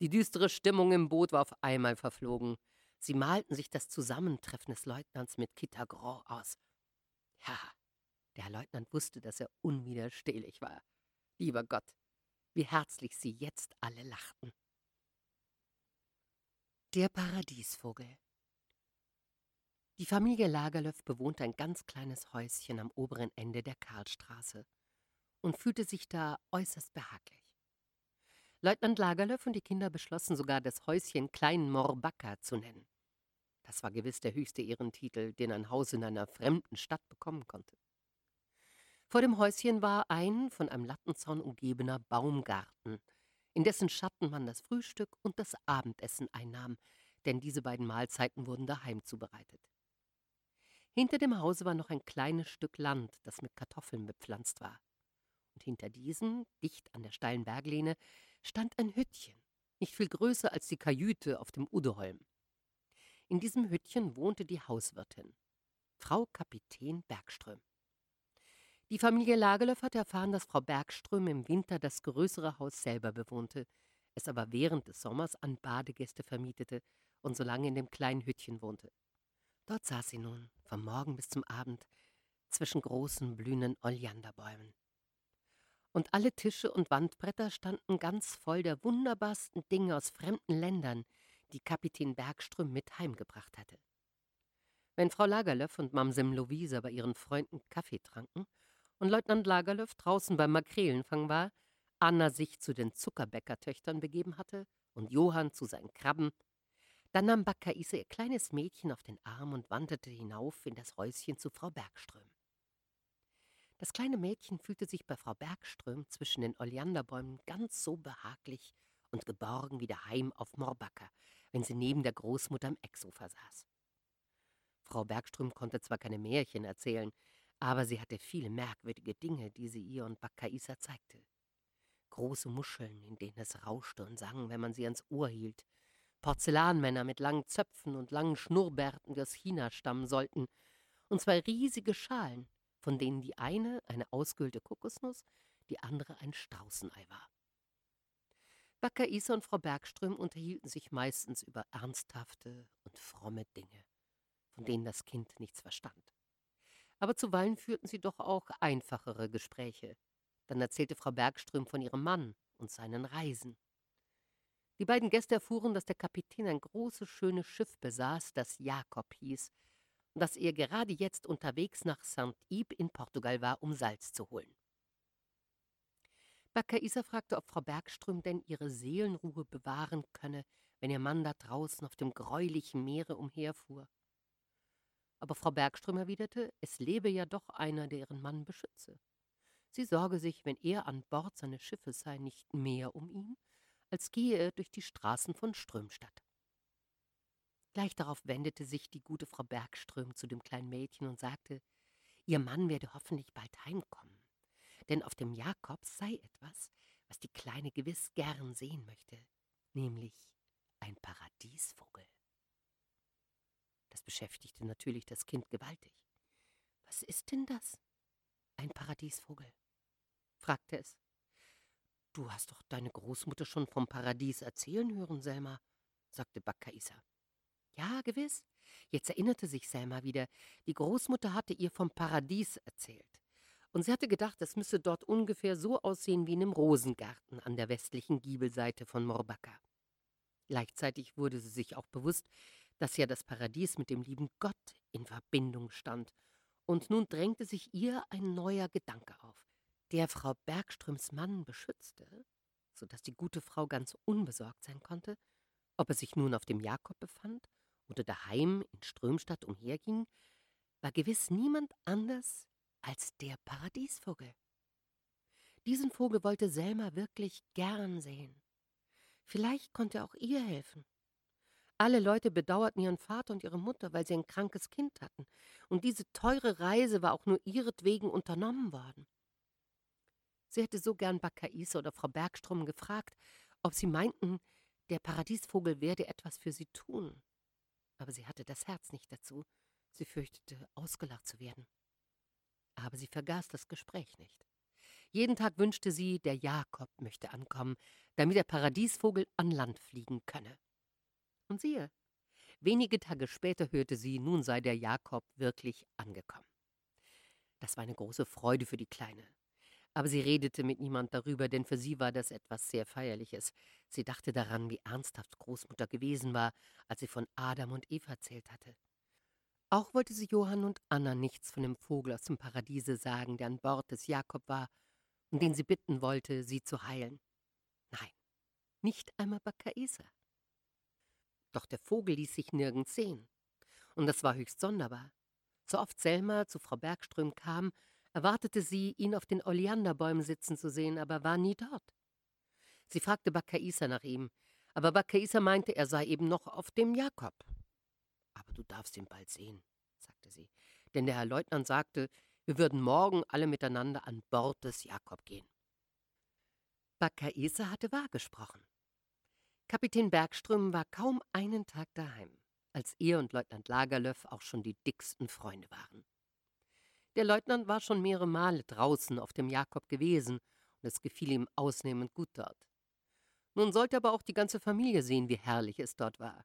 Die düstere Stimmung im Boot war auf einmal verflogen. Sie malten sich das Zusammentreffen des Leutnants mit Kitagor aus. Ja, der Herr Leutnant wusste, dass er unwiderstehlich war. Lieber Gott, wie herzlich sie jetzt alle lachten. Der Paradiesvogel Die Familie Lagerlöf bewohnte ein ganz kleines Häuschen am oberen Ende der Karlstraße und fühlte sich da äußerst behaglich. Leutnant Lagerlöf und die Kinder beschlossen sogar, das Häuschen Klein Morbacca zu nennen. Das war gewiss der höchste Ehrentitel, den ein Haus in einer fremden Stadt bekommen konnte. Vor dem Häuschen war ein von einem Lattenzaun umgebener Baumgarten, in dessen Schatten man das Frühstück und das Abendessen einnahm, denn diese beiden Mahlzeiten wurden daheim zubereitet. Hinter dem Hause war noch ein kleines Stück Land, das mit Kartoffeln bepflanzt war. Und hinter diesem, dicht an der steilen Berglehne, stand ein Hüttchen, nicht viel größer als die Kajüte auf dem Udeholm. In diesem Hüttchen wohnte die Hauswirtin, Frau Kapitän Bergström. Die Familie Lagerlöf hatte erfahren, dass Frau Bergström im Winter das größere Haus selber bewohnte, es aber während des Sommers an Badegäste vermietete und so lange in dem kleinen Hüttchen wohnte. Dort saß sie nun, vom Morgen bis zum Abend, zwischen großen blühenden Oleanderbäumen. Und alle Tische und Wandbretter standen ganz voll der wunderbarsten Dinge aus fremden Ländern, die Kapitän Bergström mit heimgebracht hatte. Wenn Frau Lagerlöf und Mamsem Lovisa bei ihren Freunden Kaffee tranken und Leutnant Lagerlöf draußen beim Makrelenfang war, Anna sich zu den Zuckerbäckertöchtern begeben hatte und Johann zu seinen Krabben, dann nahm Bakkaise ihr kleines Mädchen auf den Arm und wanderte hinauf in das Häuschen zu Frau Bergström. Das kleine Mädchen fühlte sich bei Frau Bergström zwischen den Oleanderbäumen ganz so behaglich und geborgen wie daheim auf Morbacker, wenn sie neben der Großmutter im Ecksofa saß. Frau Bergström konnte zwar keine Märchen erzählen, aber sie hatte viele merkwürdige Dinge, die sie ihr und Bakkaisa zeigte. Große Muscheln, in denen es rauschte und sang, wenn man sie ans Ohr hielt, Porzellanmänner mit langen Zöpfen und langen Schnurrbärten, die aus China stammen sollten, und zwei riesige Schalen, von denen die eine eine ausgehöhlte Kokosnuss, die andere ein Straußenei war. Backer Isa und Frau Bergström unterhielten sich meistens über ernsthafte und fromme Dinge, von denen das Kind nichts verstand. Aber zuweilen führten sie doch auch einfachere Gespräche. Dann erzählte Frau Bergström von ihrem Mann und seinen Reisen. Die beiden Gäste erfuhren, dass der Kapitän ein großes, schönes Schiff besaß, das Jakob hieß, dass er gerade jetzt unterwegs nach Saint-Yves in Portugal war, um Salz zu holen. Bakkaisa fragte, ob Frau Bergström denn ihre Seelenruhe bewahren könne, wenn ihr Mann da draußen auf dem greulichen Meere umherfuhr. Aber Frau Bergström erwiderte, es lebe ja doch einer, der ihren Mann beschütze. Sie sorge sich, wenn er an Bord seines Schiffes sei, nicht mehr um ihn, als gehe er durch die Straßen von Strömstadt. Gleich darauf wendete sich die gute Frau Bergström zu dem kleinen Mädchen und sagte, ihr Mann werde hoffentlich bald heimkommen, denn auf dem Jakobs sei etwas, was die Kleine gewiss gern sehen möchte, nämlich ein Paradiesvogel. Das beschäftigte natürlich das Kind gewaltig. Was ist denn das? Ein Paradiesvogel? fragte es. Du hast doch deine Großmutter schon vom Paradies erzählen hören, Selma, sagte Bakkaisa. Ja, gewiss. Jetzt erinnerte sich Selma wieder. Die Großmutter hatte ihr vom Paradies erzählt. Und sie hatte gedacht, es müsse dort ungefähr so aussehen wie in einem Rosengarten an der westlichen Giebelseite von Morbacca. Gleichzeitig wurde sie sich auch bewusst, dass ja das Paradies mit dem lieben Gott in Verbindung stand. Und nun drängte sich ihr ein neuer Gedanke auf, der Frau Bergströms Mann beschützte, so dass die gute Frau ganz unbesorgt sein konnte, ob er sich nun auf dem Jakob befand oder daheim in Strömstadt umherging, war gewiss niemand anders als der Paradiesvogel. Diesen Vogel wollte Selma wirklich gern sehen. Vielleicht konnte er auch ihr helfen. Alle Leute bedauerten ihren Vater und ihre Mutter, weil sie ein krankes Kind hatten, und diese teure Reise war auch nur ihretwegen unternommen worden. Sie hätte so gern Bakkaise oder Frau Bergstrom gefragt, ob sie meinten, der Paradiesvogel werde etwas für sie tun aber sie hatte das Herz nicht dazu. Sie fürchtete, ausgelacht zu werden. Aber sie vergaß das Gespräch nicht. Jeden Tag wünschte sie, der Jakob möchte ankommen, damit der Paradiesvogel an Land fliegen könne. Und siehe, wenige Tage später hörte sie, nun sei der Jakob wirklich angekommen. Das war eine große Freude für die Kleine. Aber sie redete mit niemand darüber, denn für sie war das etwas sehr Feierliches. Sie dachte daran, wie ernsthaft Großmutter gewesen war, als sie von Adam und Eva erzählt hatte. Auch wollte sie Johann und Anna nichts von dem Vogel aus dem Paradiese sagen, der an Bord des Jakob war und den sie bitten wollte, sie zu heilen. Nein, nicht einmal Bakkaisa. Doch der Vogel ließ sich nirgends sehen. Und das war höchst sonderbar. So oft Selma zu Frau Bergström kam, erwartete sie, ihn auf den Oleanderbäumen sitzen zu sehen, aber war nie dort. Sie fragte Bakkaisa nach ihm, aber Bakkaisa meinte, er sei eben noch auf dem Jakob. Aber du darfst ihn bald sehen, sagte sie, denn der Herr Leutnant sagte, wir würden morgen alle miteinander an Bord des Jakob gehen. Bakkaisa hatte wahr gesprochen. Kapitän Bergström war kaum einen Tag daheim, als er und Leutnant Lagerlöf auch schon die dicksten Freunde waren. Der Leutnant war schon mehrere Male draußen auf dem Jakob gewesen und es gefiel ihm ausnehmend gut dort. Nun sollte aber auch die ganze Familie sehen, wie herrlich es dort war.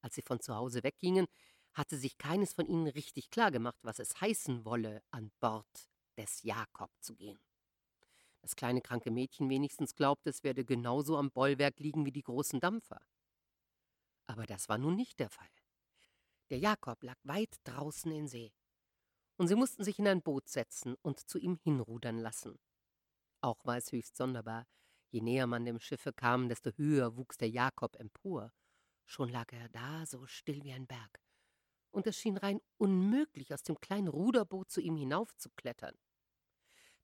Als sie von zu Hause weggingen, hatte sich keines von ihnen richtig klar gemacht, was es heißen wolle, an Bord des Jakob zu gehen. Das kleine kranke Mädchen wenigstens glaubte, es werde genauso am Bollwerk liegen wie die großen Dampfer. Aber das war nun nicht der Fall. Der Jakob lag weit draußen in See und sie mussten sich in ein Boot setzen und zu ihm hinrudern lassen. Auch war es höchst sonderbar. Je näher man dem Schiffe kam, desto höher wuchs der Jakob empor. Schon lag er da, so still wie ein Berg. Und es schien rein unmöglich, aus dem kleinen Ruderboot zu ihm hinaufzuklettern.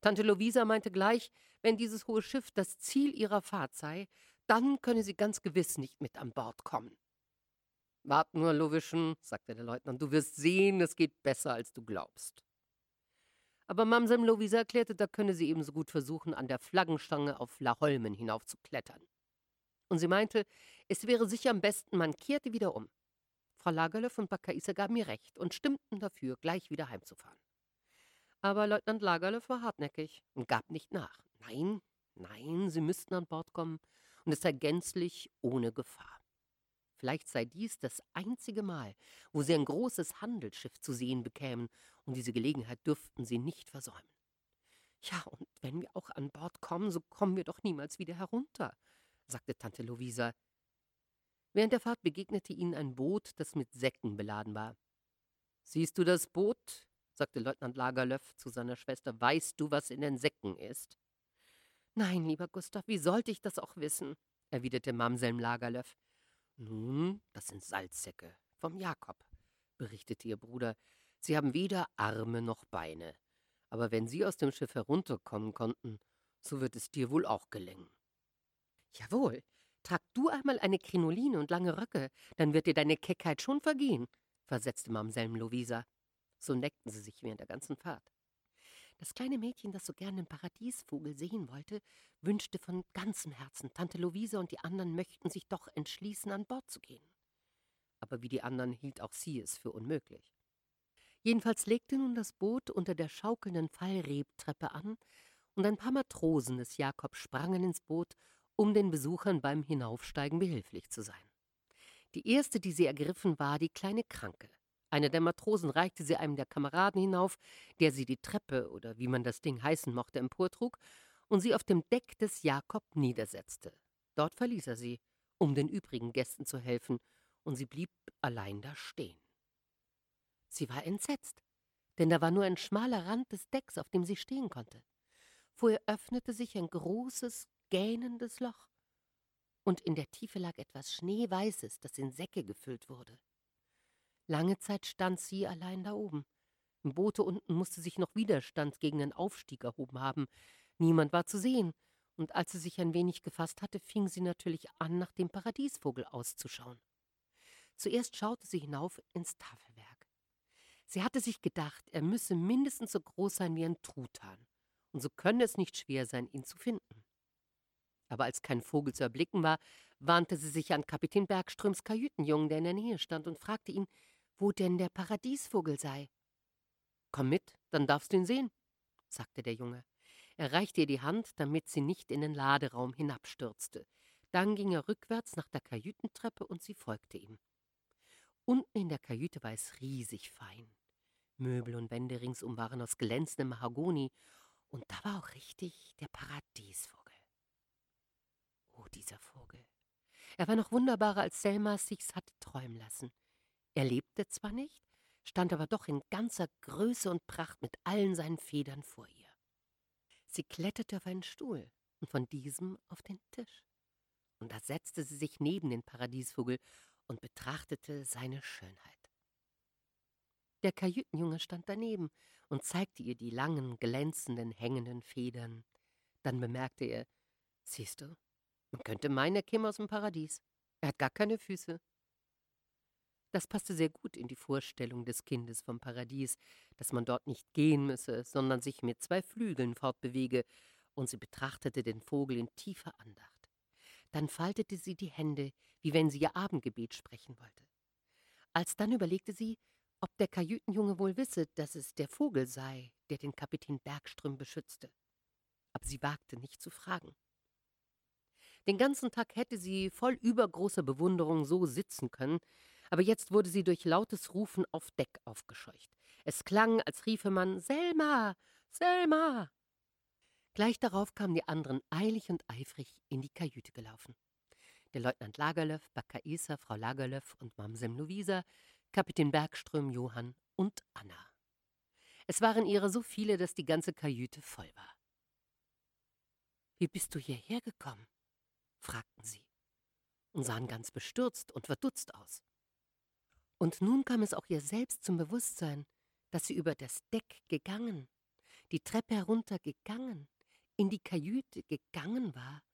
Tante Lovisa meinte gleich, wenn dieses hohe Schiff das Ziel ihrer Fahrt sei, dann könne sie ganz gewiss nicht mit an Bord kommen. Wart nur, Lovischen, sagte der Leutnant, du wirst sehen, es geht besser, als du glaubst. Aber Mamsem Lovisa erklärte, da könne sie ebenso gut versuchen, an der Flaggenstange auf La Holmen hinaufzuklettern. Und sie meinte, es wäre sicher am besten, man kehrte wieder um. Frau Lagerlöf und Bakaisa gaben mir recht und stimmten dafür, gleich wieder heimzufahren. Aber Leutnant Lagerlöf war hartnäckig und gab nicht nach. Nein, nein, sie müssten an Bord kommen und es sei gänzlich ohne Gefahr. Vielleicht sei dies das einzige Mal, wo sie ein großes Handelsschiff zu sehen bekämen, und diese Gelegenheit dürften sie nicht versäumen. Ja, und wenn wir auch an Bord kommen, so kommen wir doch niemals wieder herunter, sagte Tante Lovisa. Während der Fahrt begegnete ihnen ein Boot, das mit Säcken beladen war. Siehst du das Boot? Sagte Leutnant Lagerlöf zu seiner Schwester. Weißt du, was in den Säcken ist? Nein, lieber Gustav, wie sollte ich das auch wissen? erwiderte Mamsell Lagerlöf. Nun, das sind Salzsäcke vom Jakob, berichtete ihr Bruder. Sie haben weder Arme noch Beine. Aber wenn Sie aus dem Schiff herunterkommen konnten, so wird es dir wohl auch gelingen. Jawohl, trag du einmal eine Krinoline und lange Röcke, dann wird dir deine Keckheit schon vergehen, versetzte Mamsell Lovisa. So neckten sie sich während der ganzen Fahrt. Das kleine Mädchen, das so gern den Paradiesvogel sehen wollte, wünschte von ganzem Herzen, Tante Luise und die anderen möchten sich doch entschließen, an Bord zu gehen. Aber wie die anderen hielt auch sie es für unmöglich. Jedenfalls legte nun das Boot unter der schaukelnden Fallrebtreppe an, und ein paar Matrosen des Jakob sprangen ins Boot, um den Besuchern beim Hinaufsteigen behilflich zu sein. Die erste, die sie ergriffen, war die kleine Kranke. Einer der Matrosen reichte sie einem der Kameraden hinauf, der sie die Treppe oder wie man das Ding heißen mochte emportrug und sie auf dem Deck des Jakob niedersetzte. Dort verließ er sie, um den übrigen Gästen zu helfen, und sie blieb allein da stehen. Sie war entsetzt, denn da war nur ein schmaler Rand des Decks, auf dem sie stehen konnte. Vor ihr öffnete sich ein großes, gähnendes Loch, und in der Tiefe lag etwas Schneeweißes, das in Säcke gefüllt wurde. Lange Zeit stand sie allein da oben. Im Boote unten musste sich noch Widerstand gegen den Aufstieg erhoben haben. Niemand war zu sehen, und als sie sich ein wenig gefasst hatte, fing sie natürlich an, nach dem Paradiesvogel auszuschauen. Zuerst schaute sie hinauf ins Tafelwerk. Sie hatte sich gedacht, er müsse mindestens so groß sein wie ein Truthahn, und so könne es nicht schwer sein, ihn zu finden. Aber als kein Vogel zu erblicken war, wandte sie sich an Kapitän Bergströms Kajütenjungen, der in der Nähe stand, und fragte ihn, wo denn der Paradiesvogel sei. Komm mit, dann darfst du ihn sehen, sagte der Junge. Er reichte ihr die Hand, damit sie nicht in den Laderaum hinabstürzte. Dann ging er rückwärts nach der Kajütentreppe und sie folgte ihm. Unten in der Kajüte war es riesig fein. Möbel und Wände ringsum waren aus glänzendem Mahagoni, und da war auch richtig der Paradiesvogel. Oh, dieser Vogel. Er war noch wunderbarer, als Selma sich's hatte träumen lassen. Er lebte zwar nicht, stand aber doch in ganzer Größe und Pracht mit allen seinen Federn vor ihr. Sie kletterte auf einen Stuhl und von diesem auf den Tisch. Und da setzte sie sich neben den Paradiesvogel und betrachtete seine Schönheit. Der Kajütenjunge stand daneben und zeigte ihr die langen, glänzenden, hängenden Federn. Dann bemerkte er, siehst du, man könnte meinen, er käme aus dem Paradies. Er hat gar keine Füße. Das passte sehr gut in die Vorstellung des Kindes vom Paradies, dass man dort nicht gehen müsse, sondern sich mit zwei Flügeln fortbewege, und sie betrachtete den Vogel in tiefer Andacht. Dann faltete sie die Hände, wie wenn sie ihr Abendgebet sprechen wollte. Alsdann überlegte sie, ob der Kajütenjunge wohl wisse, dass es der Vogel sei, der den Kapitän Bergström beschützte. Aber sie wagte nicht zu fragen. Den ganzen Tag hätte sie voll übergroßer Bewunderung so sitzen können, aber jetzt wurde sie durch lautes Rufen auf Deck aufgescheucht. Es klang, als riefe man Selma, Selma. Gleich darauf kamen die anderen eilig und eifrig in die Kajüte gelaufen. Der Leutnant Lagerlöf, Bakkaisa, Frau Lagerlöf und Mamsem Luisa, Kapitän Bergström, Johann und Anna. Es waren ihre so viele, dass die ganze Kajüte voll war. Wie bist du hierher gekommen? fragten sie und sahen ganz bestürzt und verdutzt aus. Und nun kam es auch ihr selbst zum Bewusstsein, dass sie über das Deck gegangen, die Treppe herunter gegangen, in die Kajüte gegangen war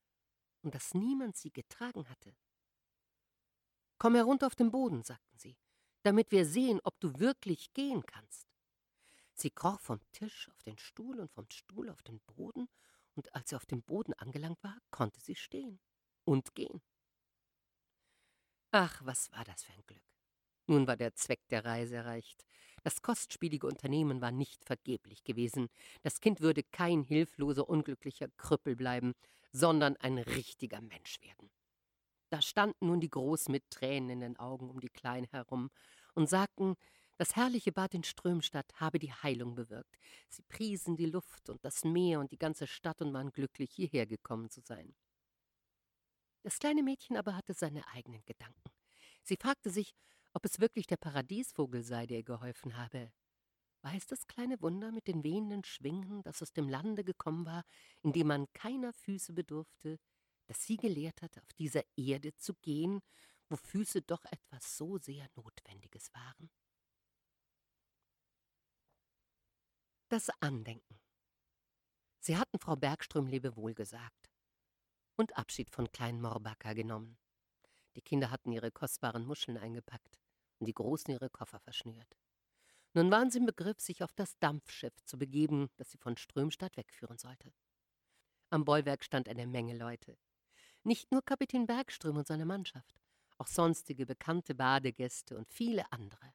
und dass niemand sie getragen hatte. Komm herunter auf den Boden, sagten sie, damit wir sehen, ob du wirklich gehen kannst. Sie kroch vom Tisch auf den Stuhl und vom Stuhl auf den Boden, und als sie auf dem Boden angelangt war, konnte sie stehen und gehen. Ach, was war das für ein Glück. Nun war der Zweck der Reise erreicht. Das kostspielige Unternehmen war nicht vergeblich gewesen. Das Kind würde kein hilfloser, unglücklicher Krüppel bleiben, sondern ein richtiger Mensch werden. Da standen nun die Großen mit Tränen in den Augen um die Kleine herum und sagten, das herrliche Bad in Strömstadt habe die Heilung bewirkt. Sie priesen die Luft und das Meer und die ganze Stadt und waren glücklich, hierher gekommen zu sein. Das kleine Mädchen aber hatte seine eigenen Gedanken. Sie fragte sich, ob es wirklich der Paradiesvogel sei, der ihr geholfen habe. War es das kleine Wunder mit den wehenden Schwingen, das aus dem Lande gekommen war, in dem man keiner Füße bedurfte, das sie gelehrt hatte, auf dieser Erde zu gehen, wo Füße doch etwas so sehr Notwendiges waren? Das Andenken. Sie hatten Frau Bergström Lebewohl gesagt und Abschied von kleinen Morbaka genommen. Die Kinder hatten ihre kostbaren Muscheln eingepackt und die Großen ihre Koffer verschnürt. Nun waren sie im Begriff, sich auf das Dampfschiff zu begeben, das sie von Strömstadt wegführen sollte. Am Bollwerk stand eine Menge Leute. Nicht nur Kapitän Bergström und seine Mannschaft, auch sonstige bekannte Badegäste und viele andere.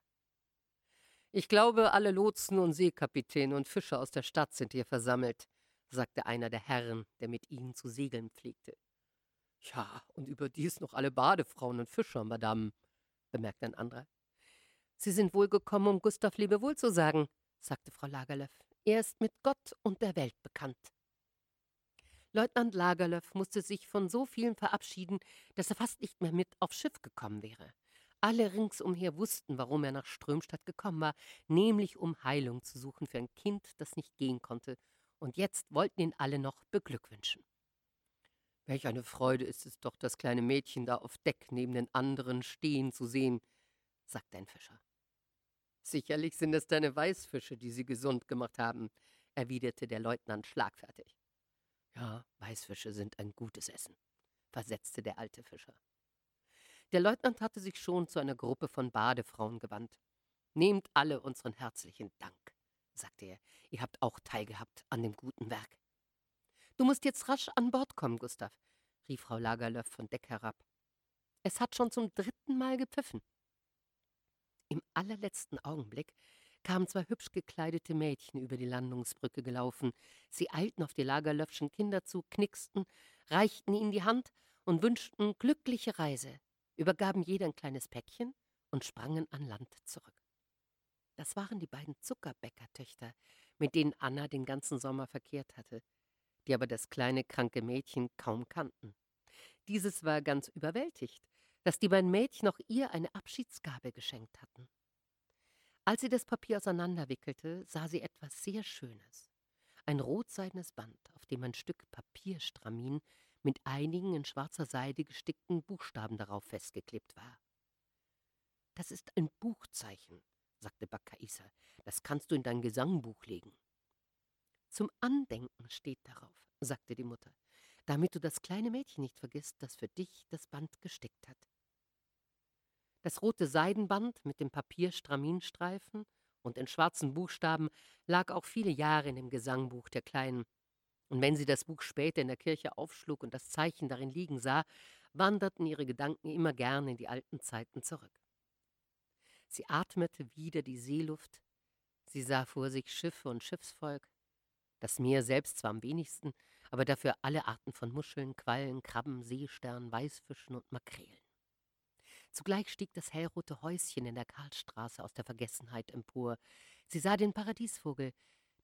Ich glaube, alle Lotsen und Seekapitäne und Fischer aus der Stadt sind hier versammelt, sagte einer der Herren, der mit ihnen zu segeln pflegte. Ja, und überdies noch alle Badefrauen und Fischer, Madame, bemerkte ein anderer. Sie sind wohl gekommen, um Gustav Lebewohl zu sagen, sagte Frau Lagerlöf. Er ist mit Gott und der Welt bekannt. Leutnant Lagerlöf musste sich von so vielen verabschieden, dass er fast nicht mehr mit aufs Schiff gekommen wäre. Alle ringsumher wussten, warum er nach Strömstadt gekommen war, nämlich um Heilung zu suchen für ein Kind, das nicht gehen konnte, und jetzt wollten ihn alle noch beglückwünschen. Welch eine Freude ist es doch, das kleine Mädchen da auf Deck neben den anderen stehen zu sehen, sagte ein Fischer. Sicherlich sind es deine Weißfische, die sie gesund gemacht haben, erwiderte der Leutnant schlagfertig. Ja, Weißfische sind ein gutes Essen, versetzte der alte Fischer. Der Leutnant hatte sich schon zu einer Gruppe von Badefrauen gewandt. Nehmt alle unseren herzlichen Dank, sagte er. Ihr habt auch teilgehabt an dem guten Werk. Du musst jetzt rasch an Bord kommen, Gustav, rief Frau Lagerlöf von Deck herab. Es hat schon zum dritten Mal gepfiffen. Im allerletzten Augenblick kamen zwei hübsch gekleidete Mädchen über die Landungsbrücke gelaufen. Sie eilten auf die Lagerlöfschen Kinder zu, knicksten, reichten ihnen die Hand und wünschten glückliche Reise, übergaben jeder ein kleines Päckchen und sprangen an Land zurück. Das waren die beiden Zuckerbäckertöchter, mit denen Anna den ganzen Sommer verkehrt hatte die aber das kleine kranke Mädchen kaum kannten. Dieses war ganz überwältigt, dass die beiden Mädchen auch ihr eine Abschiedsgabe geschenkt hatten. Als sie das Papier auseinanderwickelte, sah sie etwas sehr Schönes. Ein rotseidenes Band, auf dem ein Stück Papierstramin mit einigen in schwarzer Seide gestickten Buchstaben darauf festgeklebt war. Das ist ein Buchzeichen, sagte Bakkaisa. Das kannst du in dein Gesangbuch legen. Zum Andenken steht darauf, sagte die Mutter, damit du das kleine Mädchen nicht vergisst, das für dich das Band gestickt hat. Das rote Seidenband mit dem Papierstraminstreifen und in schwarzen Buchstaben lag auch viele Jahre in dem Gesangbuch der Kleinen, Und wenn sie das Buch später in der Kirche aufschlug und das Zeichen darin liegen sah, wanderten ihre Gedanken immer gern in die alten Zeiten zurück. Sie atmete wieder die Seeluft, sie sah vor sich Schiffe und Schiffsvolk, das Meer selbst zwar am wenigsten, aber dafür alle Arten von Muscheln, Quallen, Krabben, Seesternen, Weißfischen und Makrelen. Zugleich stieg das hellrote Häuschen in der Karlstraße aus der Vergessenheit empor. Sie sah den Paradiesvogel,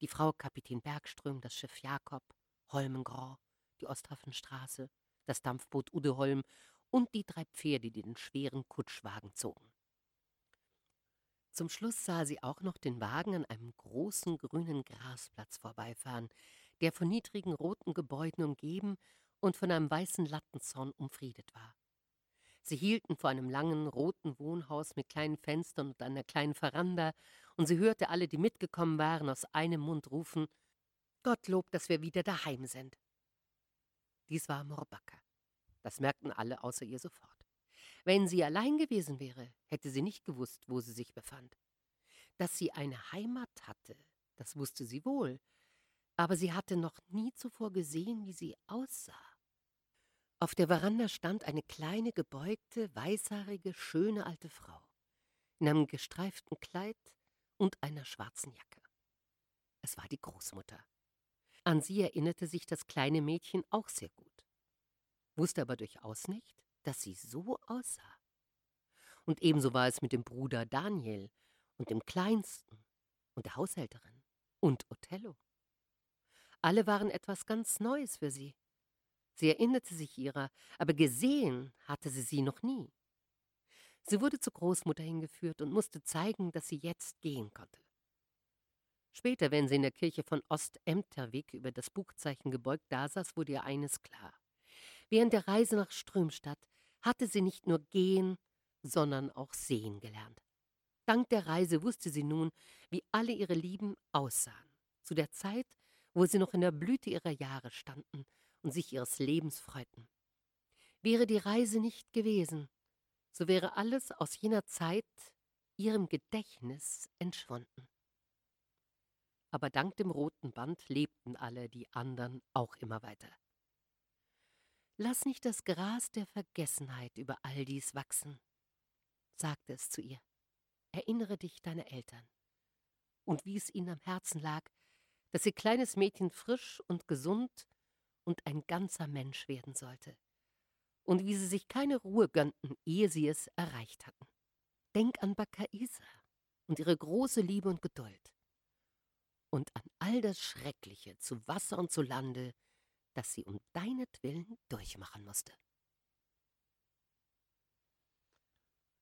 die Frau Kapitän Bergström, das Schiff Jakob, Holmengrau, die Osthafenstraße, das Dampfboot Udeholm und die drei Pferde, die den schweren Kutschwagen zogen. Zum Schluss sah sie auch noch den Wagen an einem großen grünen Grasplatz vorbeifahren, der von niedrigen roten Gebäuden umgeben und von einem weißen Lattenzaun umfriedet war. Sie hielten vor einem langen, roten Wohnhaus mit kleinen Fenstern und einer kleinen Veranda, und sie hörte alle, die mitgekommen waren, aus einem Mund rufen Gottlob, dass wir wieder daheim sind. Dies war Morbacca. Das merkten alle außer ihr sofort. Wenn sie allein gewesen wäre, hätte sie nicht gewusst, wo sie sich befand. Dass sie eine Heimat hatte, das wusste sie wohl, aber sie hatte noch nie zuvor gesehen, wie sie aussah. Auf der Veranda stand eine kleine, gebeugte, weißhaarige, schöne alte Frau, in einem gestreiften Kleid und einer schwarzen Jacke. Es war die Großmutter. An sie erinnerte sich das kleine Mädchen auch sehr gut, wusste aber durchaus nicht, dass sie so aussah. Und ebenso war es mit dem Bruder Daniel und dem Kleinsten und der Haushälterin und Othello. Alle waren etwas ganz Neues für sie. Sie erinnerte sich ihrer, aber gesehen hatte sie sie noch nie. Sie wurde zur Großmutter hingeführt und musste zeigen, dass sie jetzt gehen konnte. Später, wenn sie in der Kirche von Ost-Emterweg über das Buchzeichen gebeugt dasaß, wurde ihr eines klar. Während der Reise nach Strömstadt hatte sie nicht nur gehen, sondern auch sehen gelernt. Dank der Reise wusste sie nun, wie alle ihre Lieben aussahen, zu der Zeit, wo sie noch in der Blüte ihrer Jahre standen und sich ihres Lebens freuten. Wäre die Reise nicht gewesen, so wäre alles aus jener Zeit ihrem Gedächtnis entschwunden. Aber dank dem roten Band lebten alle die anderen auch immer weiter. Lass nicht das Gras der Vergessenheit über all dies wachsen, sagte es zu ihr. Erinnere dich deiner Eltern und wie es ihnen am Herzen lag, dass ihr kleines Mädchen frisch und gesund und ein ganzer Mensch werden sollte. Und wie sie sich keine Ruhe gönnten, ehe sie es erreicht hatten. Denk an Bakaisa und ihre große Liebe und Geduld. Und an all das Schreckliche zu Wasser und zu Lande, das sie um deinetwillen durchmachen musste.